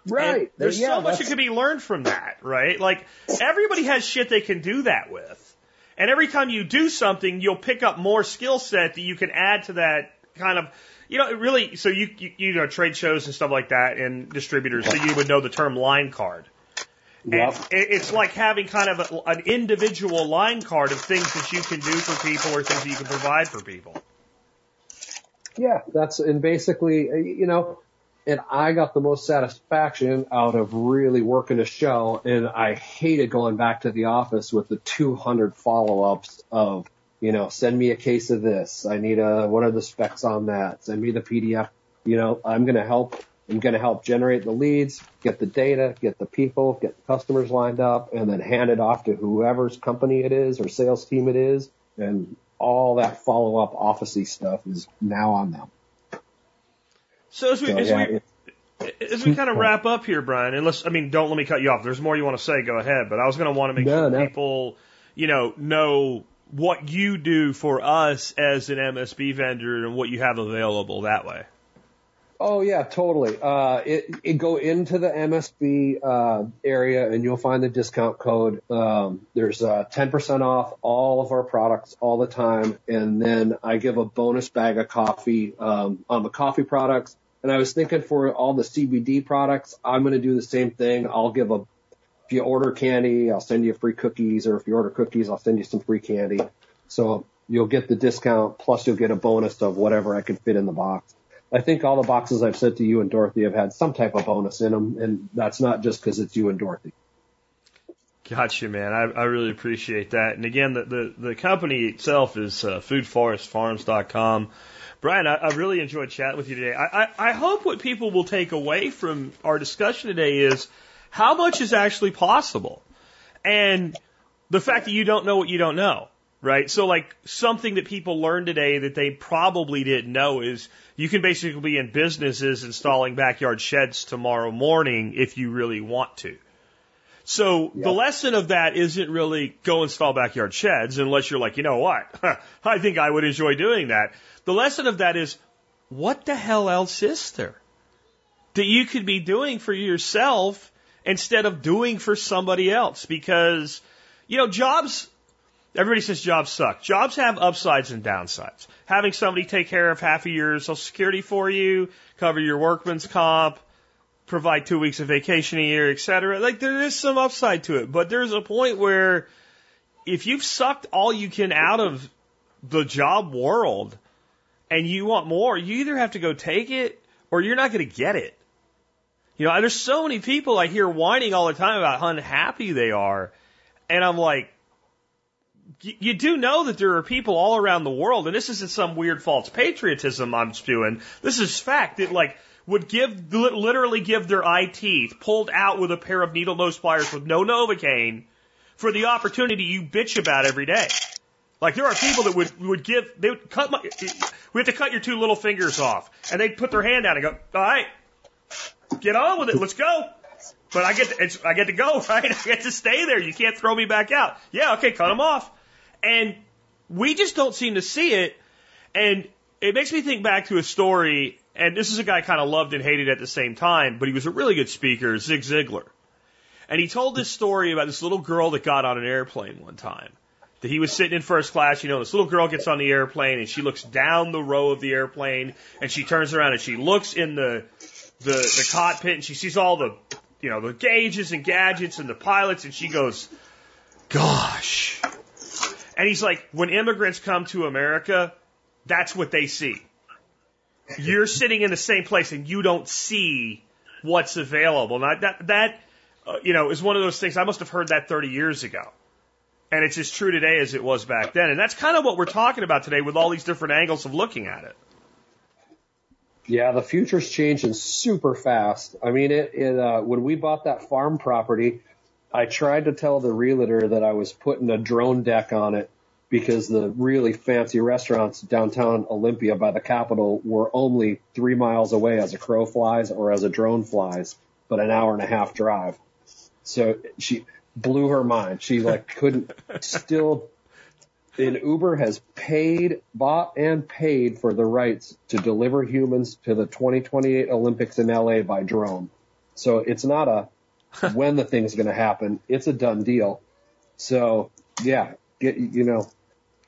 Right. And there's yeah, so much that can be learned from that, right? Like everybody has shit they can do that with. And every time you do something, you'll pick up more skill set that you can add to that kind of, you know, it really, so you, you, you know, trade shows and stuff like that and distributors, so you would know the term line card. Yep. And it's like having kind of a, an individual line card of things that you can do for people or things that you can provide for people. Yeah, that's, and basically, uh, you know, and I got the most satisfaction out of really working a show. And I hated going back to the office with the 200 follow-ups of, you know, send me a case of this. I need a, what are the specs on that? Send me the PDF. You know, I'm going to help. I'm going to help generate the leads, get the data, get the people, get the customers lined up, and then hand it off to whoever's company it is or sales team it is. And all that follow-up officey stuff is now on them. So as we, So, as, yeah, we as we kind of wrap up here, Brian, and let's, I mean, don't let me cut you off. There's more you want to say, go ahead. But I was going to want to make No, sure no. people, you know, know what you do for us as an MSB vendor and what you have available that way. Oh yeah, totally. Uh, it, it go into the MSB uh, area and you'll find the discount code. Um, there's uh, 10% off all of our products all the time, and then I give a bonus bag of coffee um, on the coffee products. And I was thinking for all the CBD products, I'm going to do the same thing. I'll give a if you order candy, I'll send you free cookies, or if you order cookies, I'll send you some free candy. So you'll get the discount plus you'll get a bonus of whatever I can fit in the box. I think all the boxes I've sent to you and Dorothy have had some type of bonus in them, and that's not just because it's you and Dorothy. Gotcha, man. I, I really appreciate that. And again, the, the, the company itself is uh, foodforestfarms.com. Brian, I, I really enjoyed chatting with you today. I, I, I hope what people will take away from our discussion today is how much is actually possible. And the fact that you don't know what you don't know right? So like something that people learn today that they probably didn't know is you can basically be in businesses installing backyard sheds tomorrow morning if you really want to. So the lesson of that isn't really go install backyard sheds unless you're like, you know what? [laughs] I think I would enjoy doing that. The lesson of that is what the hell else is there that you could be doing for yourself instead of doing for somebody else? Because, you know, jobs Everybody says jobs suck. Jobs have upsides and downsides. Having somebody take care of half of your social security for you, cover your workman's comp, provide two weeks of vacation a year, etc. Like there is some upside to it, but there's a point where if you've sucked all you can out of the job world and you want more, you either have to go take it or you're not going to get it. You know, there's so many people I hear whining all the time about how unhappy they are. And I'm like, you do know that there are people all around the world, and this isn't some weird false patriotism I'm spewing. This is fact that like would give literally give their eye teeth pulled out with a pair of needle nose pliers with no novocaine for the opportunity you bitch about every day. Like there are people that would would give they would cut my we have to cut your two little fingers off, and they'd put their hand out and go, all right, get on with it, let's go. But I get to, it's, I get to go, [laughs] right? I get to stay there. You can't throw me back out. Yeah, okay, cut them off. And we just don't seem to see it. And it makes me think back to a story, and this is a guy I kind of loved and hated at the same time, but he was a really good speaker, Zig Ziglar. And he told this story about this little girl that got on an airplane one time. That he was sitting in first class, you know, this little girl gets on the airplane and she looks down the row of the airplane and she turns around and she looks in the the, the cockpit and she sees all the you know, the gauges and gadgets and the pilots and she goes, Gosh, and he's like, when immigrants come to America, that's what they see. You're [laughs] sitting in the same place and you don't see what's available. Now that that uh, you know is one of those things. I must have heard that 30 years ago, and it's as true today as it was back then. And that's kind of what we're talking about today with all these different angles of looking at it. Yeah, the future's changing super fast. I mean, it, it uh, when we bought that farm property, I tried to tell the realtor that I was putting a drone deck on it because the really fancy restaurants downtown Olympia by the Capitol were only three miles away as a crow flies or as a drone flies, but an hour and a half drive. So she blew her mind. She like couldn't still and Uber has paid, bought and paid for the rights to deliver humans to the 2028 Olympics in LA by drone. So it's not a [laughs] when the thing's going to happen. It's a done deal. So yeah, get, you know,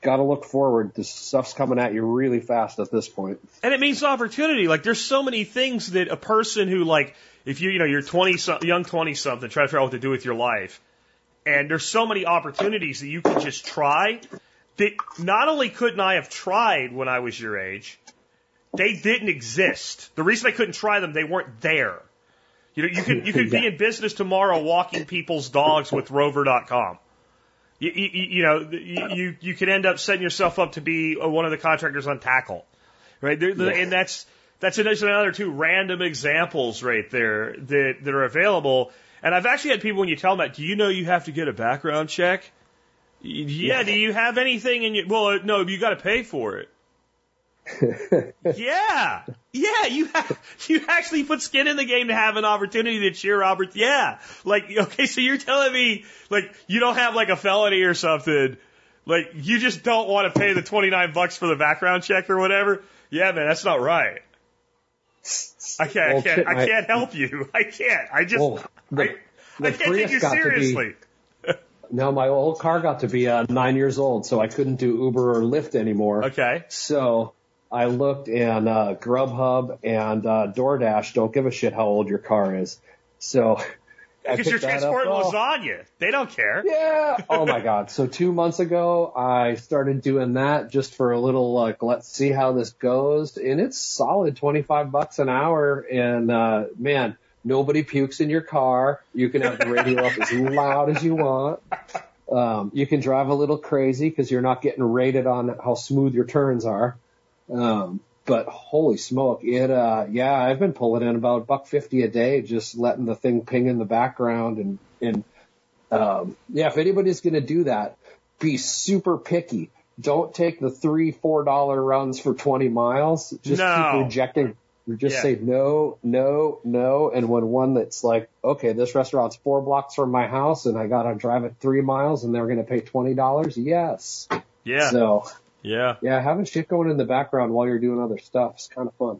got to look forward. The stuff's coming at you really fast at this point. And it means opportunity. Like there's so many things that a person who like, if you, you know, you're 20, some, young 20 something, try to figure out what to do with your life. And there's so many opportunities that you can just try that not only couldn't I have tried when I was your age, they didn't exist. The reason I couldn't try them, they weren't there. You know, you could you could be in business tomorrow walking people's dogs with Rover.com. You, you, you know, you you could end up setting yourself up to be one of the contractors on Takl, right? There, yeah. And that's that's another two random examples right there that that are available. And I've actually had people when you tell them that, do you know you have to get a background check? Yeah. yeah. Do you have anything in your? Well, no, you got to pay for it. [laughs] yeah, yeah, you have, you actually put skin in the game to have an opportunity to cheer Robert. Yeah, like okay, so you're telling me like you don't have like a felony or something, like you just don't want to pay the 29 bucks for the background check or whatever. Yeah, man, that's not right. I can't. I can't. I can't help you. I can't. I just. Well, the- I, the I can't take you be- seriously. [laughs] No, my old car got to be uh, nine years old, so I couldn't do Uber or Lyft anymore. Okay. So I looked, and uh, Grubhub and uh, DoorDash don't give a shit how old your car is. So [laughs] I Because you're picked that up. transporting Oh, lasagna. They don't care. Yeah. Oh my God. So two months ago, I started doing that just for a little like, let's see how this goes, and it's solid twenty five bucks an hour. And uh, man, nobody pukes in your car. You can have the radio up as [laughs] loud as you want. Um, you can drive a little crazy because you're not getting rated on how smooth your turns are. Um, but holy smoke, it, uh, yeah, I've been pulling in about buck fifty a day, just letting the thing ping in the background and, and, um, yeah, if anybody's going to do that, be super picky. Don't take the three, four dollar runs for 20 miles. Just No. keep rejecting. Just Yeah. say no, no, no. And when one that's like, okay, this restaurant's four blocks from my house and I got to drive it three miles and they're going to pay $20. Yes. Yeah. So yeah. yeah, having shit going in the background while you're doing other stuff is kind of fun.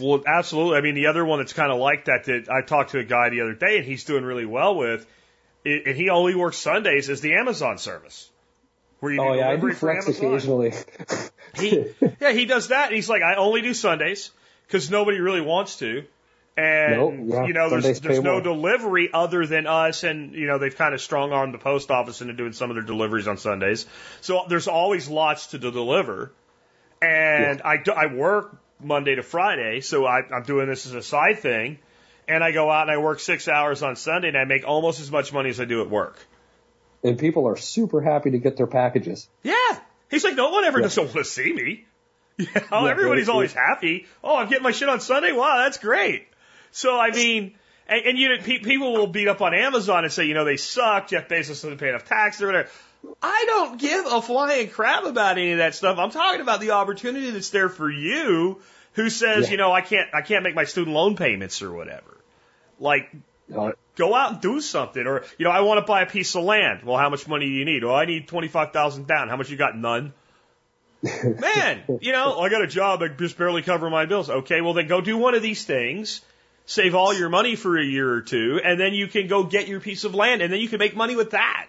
Well, absolutely. I mean, the other one that's kind of like that that I talked to a guy the other day and he's doing really well with, i- and he only works Sundays is the Amazon service. Where you Oh do yeah, I do flex occasionally. He, yeah, he does that. And he's like, I only do Sundays because nobody really wants to. And Nope, yeah, you know, there's there's no more. delivery other than us, and you know they've kind of strung armed the post office into doing some of their deliveries on Sundays. So there's always lots to deliver, and I do, I work Monday to Friday, so I, I'm doing this as a side thing, and I go out and I work six hours on Sunday, and I make almost as much money as I do at work. and people are super happy to get their packages. Yeah. He's like, no one ever Yeah. doesn't want to see me. [laughs] You know, Yeah, everybody's always happy. Oh, I'm getting my shit on Sunday. Wow, that's great. So, I mean, and, and you know, pe- people will beat up on Amazon and say, you know, they suck. Jeff Bezos doesn't pay enough tax or whatever. I don't give a flying crap about any of that stuff. I'm talking about the opportunity that's there for you who says, Yeah. you know, I can't, I can't make my student loan payments or whatever. Like, go out and do something. Or, you know, I want to buy a piece of land. Well, how much money do you need? Well, I need 25,000 down. How much you got? None. [laughs] Man, you know, I got a job. I just barely cover my bills. Okay, well then go do one of these things. Save all your money for a year or two, and then you can go get your piece of land, and then you can make money with that.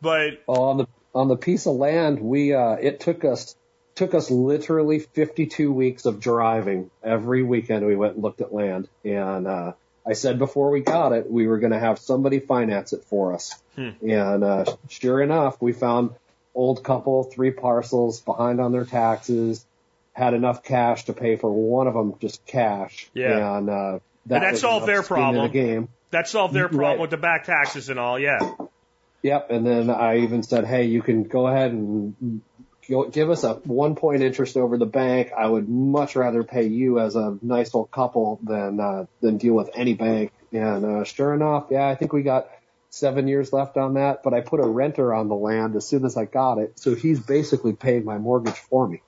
But on the on the piece of land, we uh, it took us took us literally 52 weeks of driving. Every weekend we went and looked at land, and uh, I said before we got it, we were going to have somebody finance it for us. And uh, sure enough, we found old couple, three parcels behind on their taxes, had enough cash to pay for one of them, just cash. Yeah. and uh, that And that solved their problem. The game. that solved their problem Right. with the back taxes and all. Yeah, Yep. And then I even said, hey, you can go ahead and give us a one point interest over the bank. I would much rather pay you as a nice old couple than, uh, than deal with any bank. And, uh, sure enough, yeah, I think we got seven years left on that, but I put a renter on the land as soon as I got it. So he's basically paying my mortgage for me.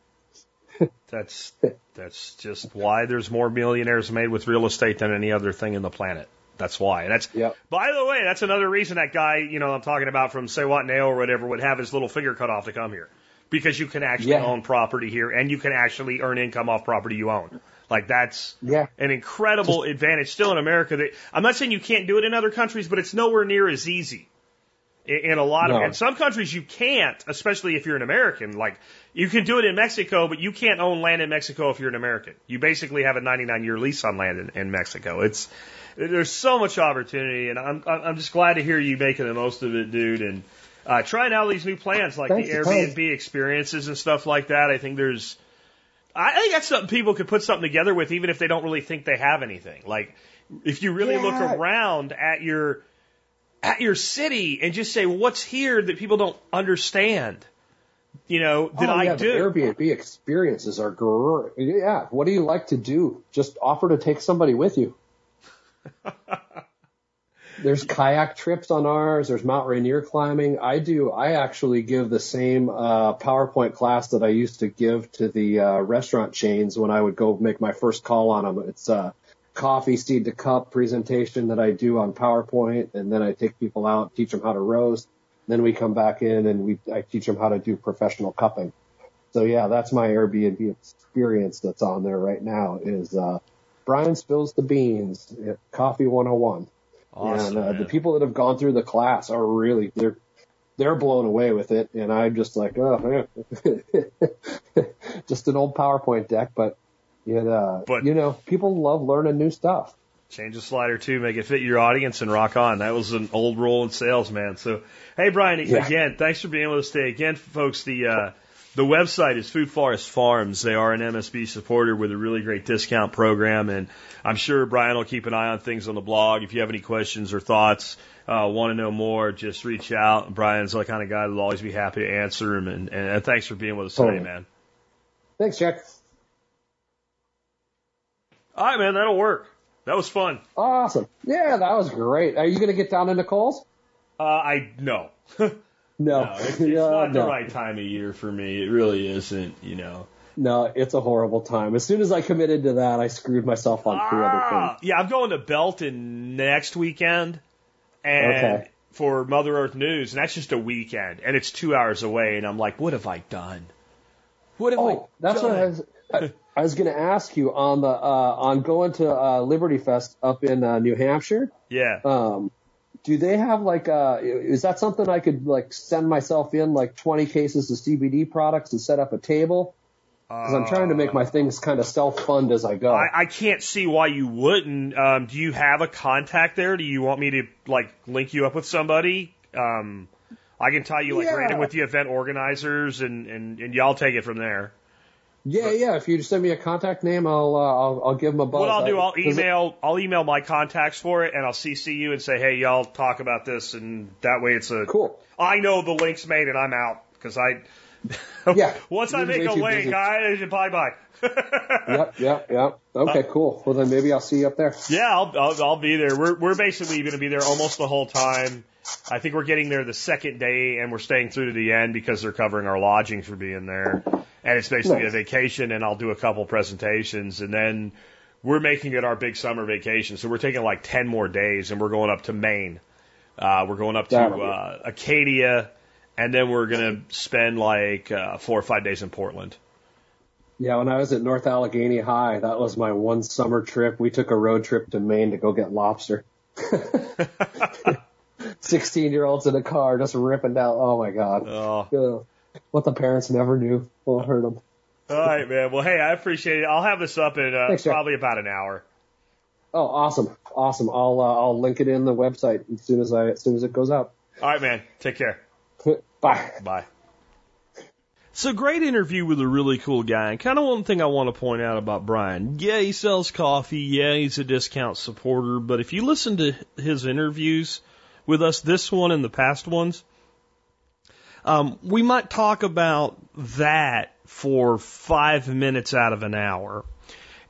That's that's just why there's more millionaires made with real estate than any other thing in the planet. That's why. And that's Yep. By the way, that's another reason that guy, you know, I'm talking about from Say What Nail or whatever, would have his little finger cut off to come here. Because you can actually Yeah. own property here and you can actually earn income off property you own. Like that's Yeah. an incredible advantage still in America that I'm not saying you can't do it in other countries, but it's nowhere near as easy. In, in a lot of, in some countries you can't, especially if you're an American. Like you can do it in Mexico, but you can't own land in Mexico if you're an American. You basically have a 99 year lease on land in, in Mexico. It's, there's so much opportunity and I'm, I'm just glad to hear you making the most of it, dude. And, uh, trying out these new plans like Thanks, the Airbnb experiences and stuff like that. I think there's, I think that's something people could put something together with, even if they don't really think they have anything. Like, if you really look around at your at your city and just say, what's here that people don't understand? You know, that oh, I yeah, do. The Airbnb experiences are great. Yeah. What do you like to do? Just offer to take somebody with you. [laughs] There's kayak trips on ours. There's Mount Rainier climbing. I do. I actually give the same uh, PowerPoint class that I used to give to the uh, restaurant chains when I would go make my first call on them. It's a coffee seed to cup presentation that I do on PowerPoint, and then I take people out, teach them how to roast. Then we come back in and we I teach them how to do professional cupping. So yeah, that's my Airbnb experience that's on there right now. Is uh, Brian spills the beans. at Coffee 101. Awesome. and uh, the people that have gone through the class are really they're they're blown away with it, and I'm just like, oh, [laughs] just an old PowerPoint deck, but it, uh, But- you know, people love learning new stuff. Change the slider too, make it fit your audience, and rock on. That was an old rule in sales, man. So, hey, Brian, Yeah. again, thanks for being with us today. Again, folks, the uh, the website is Food Forest Farms. They are an MSB supporter with a really great discount program, and I'm sure Brian will keep an eye on things on the blog. If you have any questions or thoughts, uh, want to know more, just reach out. Brian's the kind of guy that'll always be happy to answer them, and, and thanks for being with us today, man. Thanks, Jack. All right, man, that'll work. That was fun. Awesome. Yeah, that was great. Are you going to get down to Nicole's? Uh, I no. [laughs] No, No, it's, it's Yeah, not the no. right time of year for me. It really isn't, you know. No, it's a horrible time. As soon as I committed to that, I screwed myself on three other Ah, things. yeah, I'm going to Belton next weekend, and Okay. for Mother Earth News, and that's just a weekend, and it's two hours away, and I'm like, what have I done? What have I Oh, that's done? what I was. I, was going to ask you on the uh, on going to uh, Liberty Fest up in uh, New Hampshire. Yeah. Um, do they have like uh, is that something I could like send myself in like 20 cases of CBD products and set up a table? Because I'm trying to make my things kind of self fund as I go. I, I can't see why you wouldn't. Um, do you have a contact there? Do you want me to like link you up with somebody? Um, I can tie you like Yeah. right in with the event organizers, and and and y'all take it from there. Yeah, yeah. If you send me a contact name, I'll uh, I'll, I'll give them a buzz. What I'll do, I'll email, I'll email my contacts for it, and I'll CC you and say, hey, y'all talk about this, and that way it's a. Cool. I know the link's made, and I'm out because I. [laughs] Yeah. Once I make a link, busy. I bye bye. [laughs] Yep, yep, yep. Okay, cool. Well, then maybe I'll see you up there. Yeah, I'll, I'll, I'll be there. We're, we're basically going to be there almost the whole time. I think we're getting there the second day, and we're staying through to the end because they're covering our lodging for being there. And it's basically Nice. a vacation, and I'll do a couple presentations, and then we're making it our big summer vacation. So we're taking like 10 more days, and we're going up to Maine. Uh, we're going up to uh, Acadia, and then we're going to spend like uh, four or five days in Portland. Yeah, when I was at North Allegheny High, that was my one summer trip. We took a road trip to Maine to go get lobster. [laughs] [laughs] 16 year olds in a car just ripping down. Oh my God. Oh. Ugh. What the parents never knew will hurt them. All right, man. Well, hey, I appreciate it. I'll have this up in uh, Thanks, probably about an hour. Oh, awesome. Awesome. I'll, uh, I'll link it in the website as soon as I, as soon as it goes out. All right, man. Take care. [laughs] Bye. Bye. So great interview with a really cool guy. And kind of one thing I want to point out about Brian. Yeah, he sells coffee. Yeah, he's a discount supporter. But if you listen to his interviews with us, this one and the past ones, um, we might talk about that for five minutes out of an hour.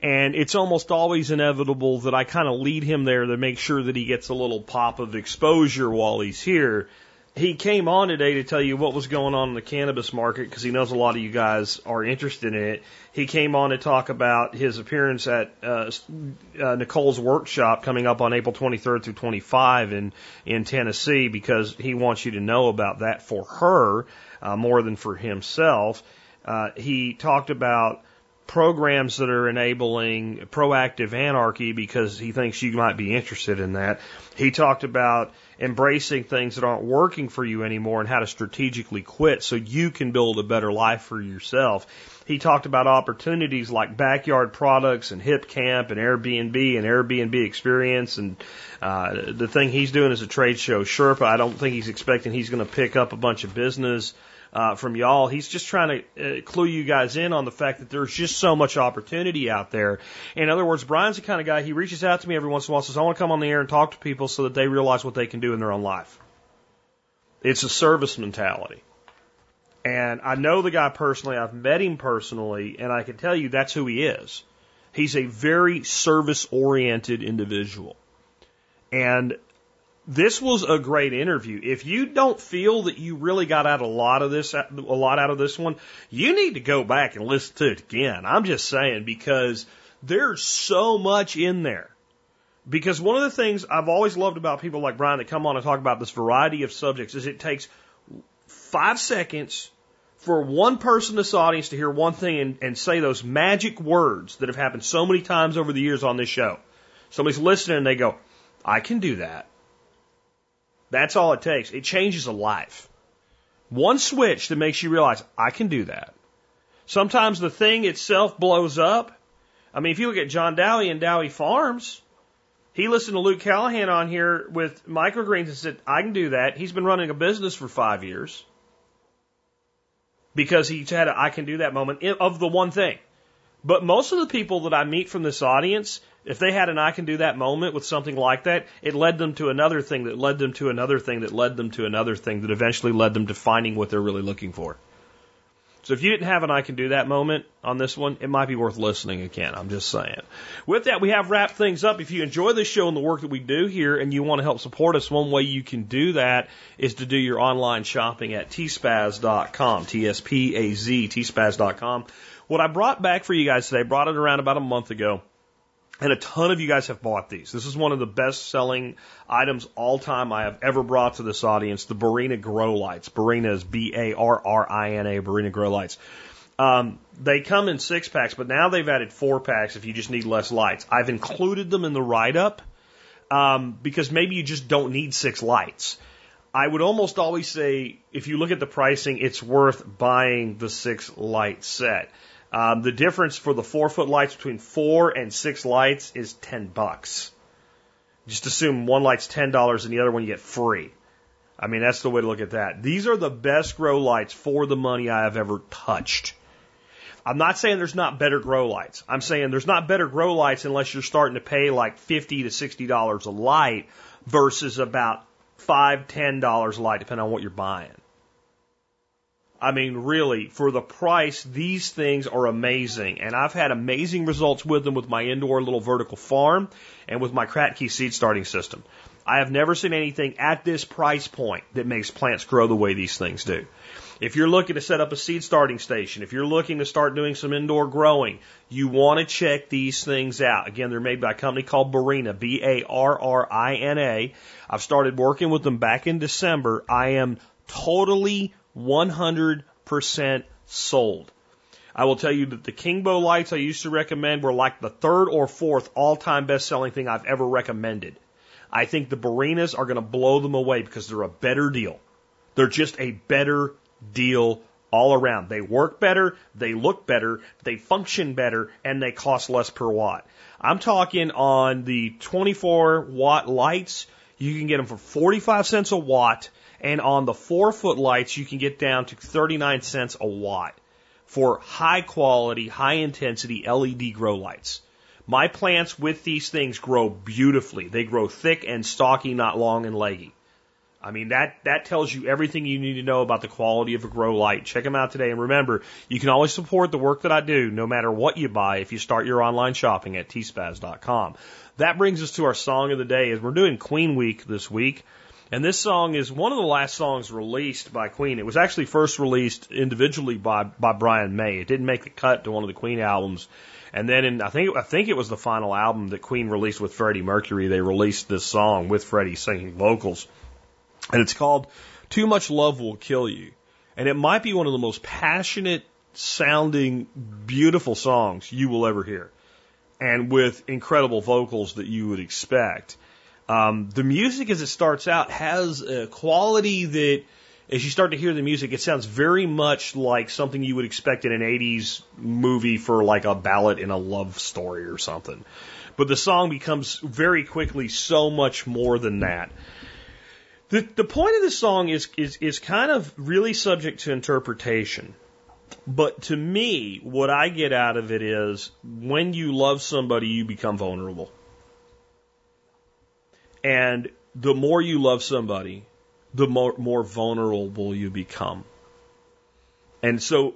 And it's almost always inevitable that I kind of lead him there to make sure that he gets a little pop of exposure while he's here. He came on today to tell you what was going on in the cannabis market because he knows a lot of you guys are interested in it. He came on to talk about his appearance at uh, uh, Nicole's workshop coming up on April 23rd through 25 in in Tennessee because he wants you to know about that for her uh, more than for himself. Uh, he talked about programs that are enabling proactive anarchy because he thinks you might be interested in that. He talked about embracing things that aren't working for you anymore and how to strategically quit so you can build a better life for yourself. He talked about opportunities like backyard products and Hipcamp and Airbnb and Airbnb experience and uh, the thing he's doing is a trade show Sherpa. I don't think he's expecting he's going to pick up a bunch of business uh, from y'all. He's just trying to uh, clue you guys in on the fact that there's just so much opportunity out there. In other words, Brian's the kind of guy, he reaches out to me every once in a while says, I want to come on the air and talk to people so that they realize what they can do in their own life. It's a service mentality. And I know the guy personally, I've met him personally, and I can tell you that's who he is. He's a very service oriented individual. And this was a great interview. If you don't feel that you really got out a lot of this, a lot out of this one, you need to go back and listen to it again. I'm just saying because there's so much in there. Because one of the things I've always loved about people like Brian that come on and talk about this variety of subjects is it takes five seconds for one person in this audience to hear one thing and, and say those magic words that have happened so many times over the years on this show. Somebody's listening and they go, I can do that. That's all it takes. It changes a life. One switch that makes you realize, I can do that. Sometimes the thing itself blows up. I mean, if you look at John Dowie and Dowie Farms, he listened to Luke Callahan on here with microgreens and said, I can do that. He's been running a business for five years because he's had a I can do that moment of the one thing. But most of the people that I meet from this audience, if they had an I can do that moment with something like that, it led them to another thing that led them to another thing that led them to another thing that eventually led them to finding what they're really looking for. So if you didn't have an I can do that moment on this one, it might be worth listening again. I'm just saying. With that, we have wrapped things up. If you enjoy this show and the work that we do here and you want to help support us, one way you can do that is to do your online shopping at tspaz.com, T-S-P-A-Z, tspaz.com. What I brought back for you guys today, brought it around about a month ago, and a ton of you guys have bought these. This is one of the best selling items all time I have ever brought to this audience, the Barrina Grow Lights. Barrina is B-A-R-R-I-N-A, Barrina Grow Lights. Um, they come in six packs, but now they've added four packs if you just need less lights. I've included them in the write up um, because maybe you just don't need six lights. I would almost always say if you look at the pricing, it's worth buying the six light set. Um, the difference for the four foot lights between four and six lights is 10 bucks. Just assume one light's $10 and the other one you get free. I mean, that's the way to look at that. These are the best grow lights for the money I have ever touched. I'm not saying there's not better grow lights. I'm saying there's not better grow lights unless you're starting to pay like 50 to $60 a light versus about five, ten dollars a light, depending on what you're buying. I mean, really, for the price, these things are amazing. And I've had amazing results with them with my indoor little vertical farm and with my Kratky seed starting system. I have never seen anything at this price point that makes plants grow the way these things do. If you're looking to set up a seed starting station, if you're looking to start doing some indoor growing, you want to check these things out. Again, they're made by a company called Barrina, B-A-R-R-I-N-A. I've started working with them back in December. I am totally 100% sold. I will tell you that the Kingbo lights I used to recommend were like the third or fourth all time best selling thing I've ever recommended. I think the Barrinas are going to blow them away because they're a better deal. They're just a better deal all around. They work better, they look better, they function better, and they cost less per watt. I'm talking on the 24 watt lights, you can get them for 45 cents a watt and on the four foot lights, you can get down to 39 cents a watt for high quality, high intensity LED grow lights. My plants with these things grow beautifully. They grow thick and stocky, not long and leggy. I mean, that, that tells you everything you need to know about the quality of a grow light. Check them out today. And remember, you can always support the work that I do no matter what you buy if you start your online shopping at tspaz.com. That brings us to our song of the day as we're doing Queen Week this week. And this song is one of the last songs released by Queen. It was actually first released individually by, by Brian May. It didn't make the cut to one of the Queen albums. And then in, I think, I think it was the final album that Queen released with Freddie Mercury. They released this song with Freddie singing vocals. And it's called Too Much Love Will Kill You. And it might be one of the most passionate sounding, beautiful songs you will ever hear. And with incredible vocals that you would expect. Um, the music as it starts out has a quality that as you start to hear the music, it sounds very much like something you would expect in an 80s movie for like a ballad in a love story or something. But the song becomes very quickly so much more than that. The, the point of the song is, is, is kind of really subject to interpretation. But to me, what I get out of it is when you love somebody, you become vulnerable. And the more you love somebody, the more, more vulnerable you become. And so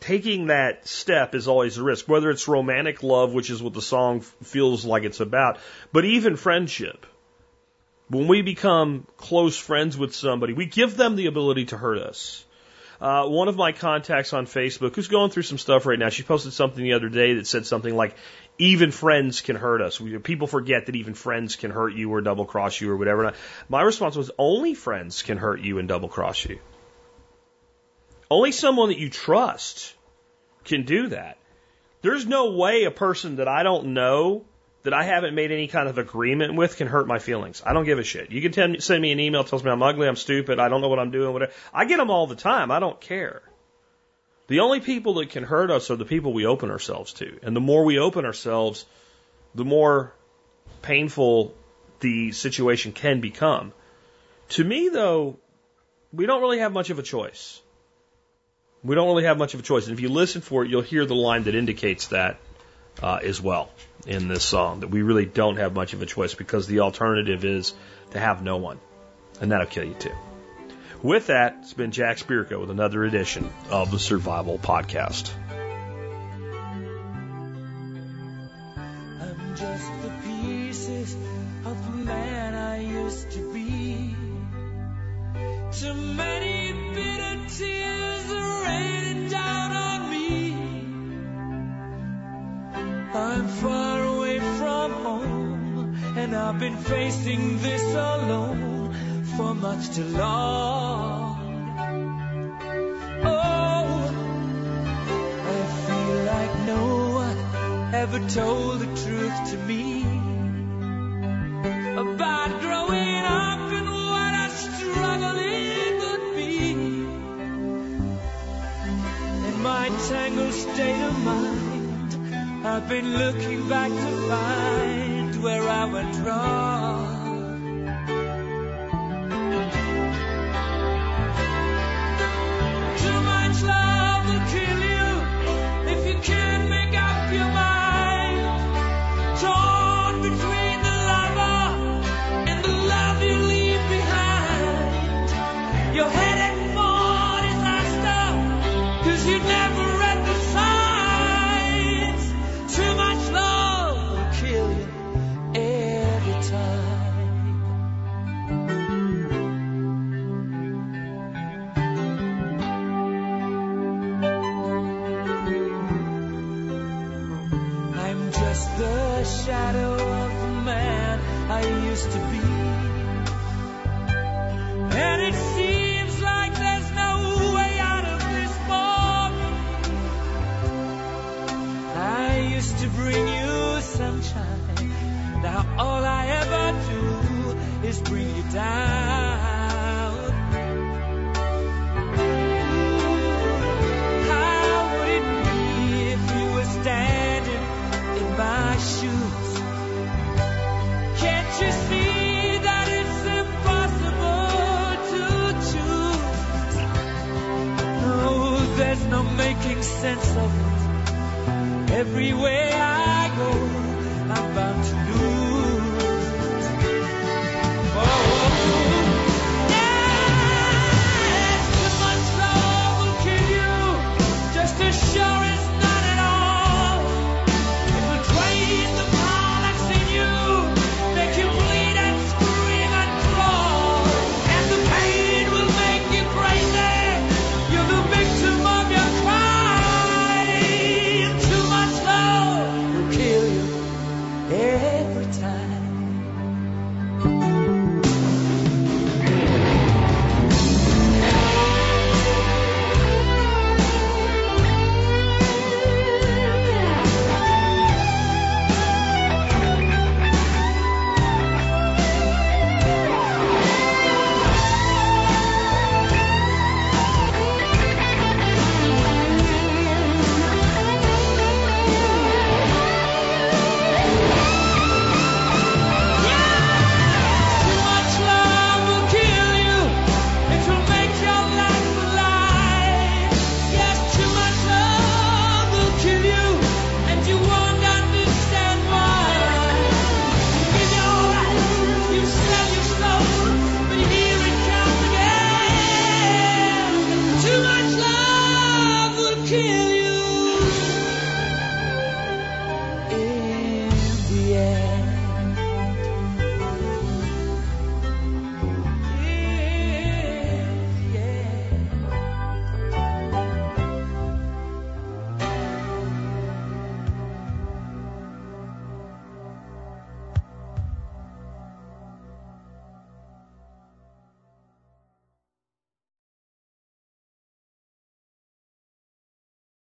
taking that step is always a risk, whether it's romantic love, which is what the song feels like it's about, but even friendship. When we become close friends with somebody, we give them the ability to hurt us. Uh, one of my contacts on Facebook, who's going through some stuff right now, she posted something the other day that said something like, even friends can hurt us. We, people forget that even friends can hurt you or double cross you or whatever. My response was, only friends can hurt you and double cross you. Only someone that you trust can do that. There's no way a person that I don't know that I haven't made any kind of agreement with can hurt my feelings. I don't give a shit. You can tell send me an email tells me I'm ugly, I'm stupid, I don't know what I'm doing, whatever. I get them all the time. I don't care. The only people that can hurt us are the people we open ourselves to. And the more we open ourselves, the more painful the situation can become. To me, though, we don't really have much of a choice. We don't really have much of a choice. And if you listen for it, you'll hear the line that indicates that uh, as well in this song, that we really don't have much of a choice because the alternative is to have no one. And that'll kill you too. With that, it's been Jack Spirko with another edition of the Survival Podcast. And I've been facing this alone for much too long. Oh, I feel like no one ever told the truth to me about growing up and what a struggle it would be. In my tangled state of mind, I've been looking back to find where I went wrong. Shadow of the man I used to be. And it seems like there's no way out of this moment. I used to bring you sunshine. Now all I ever do is bring you down. Everywhere I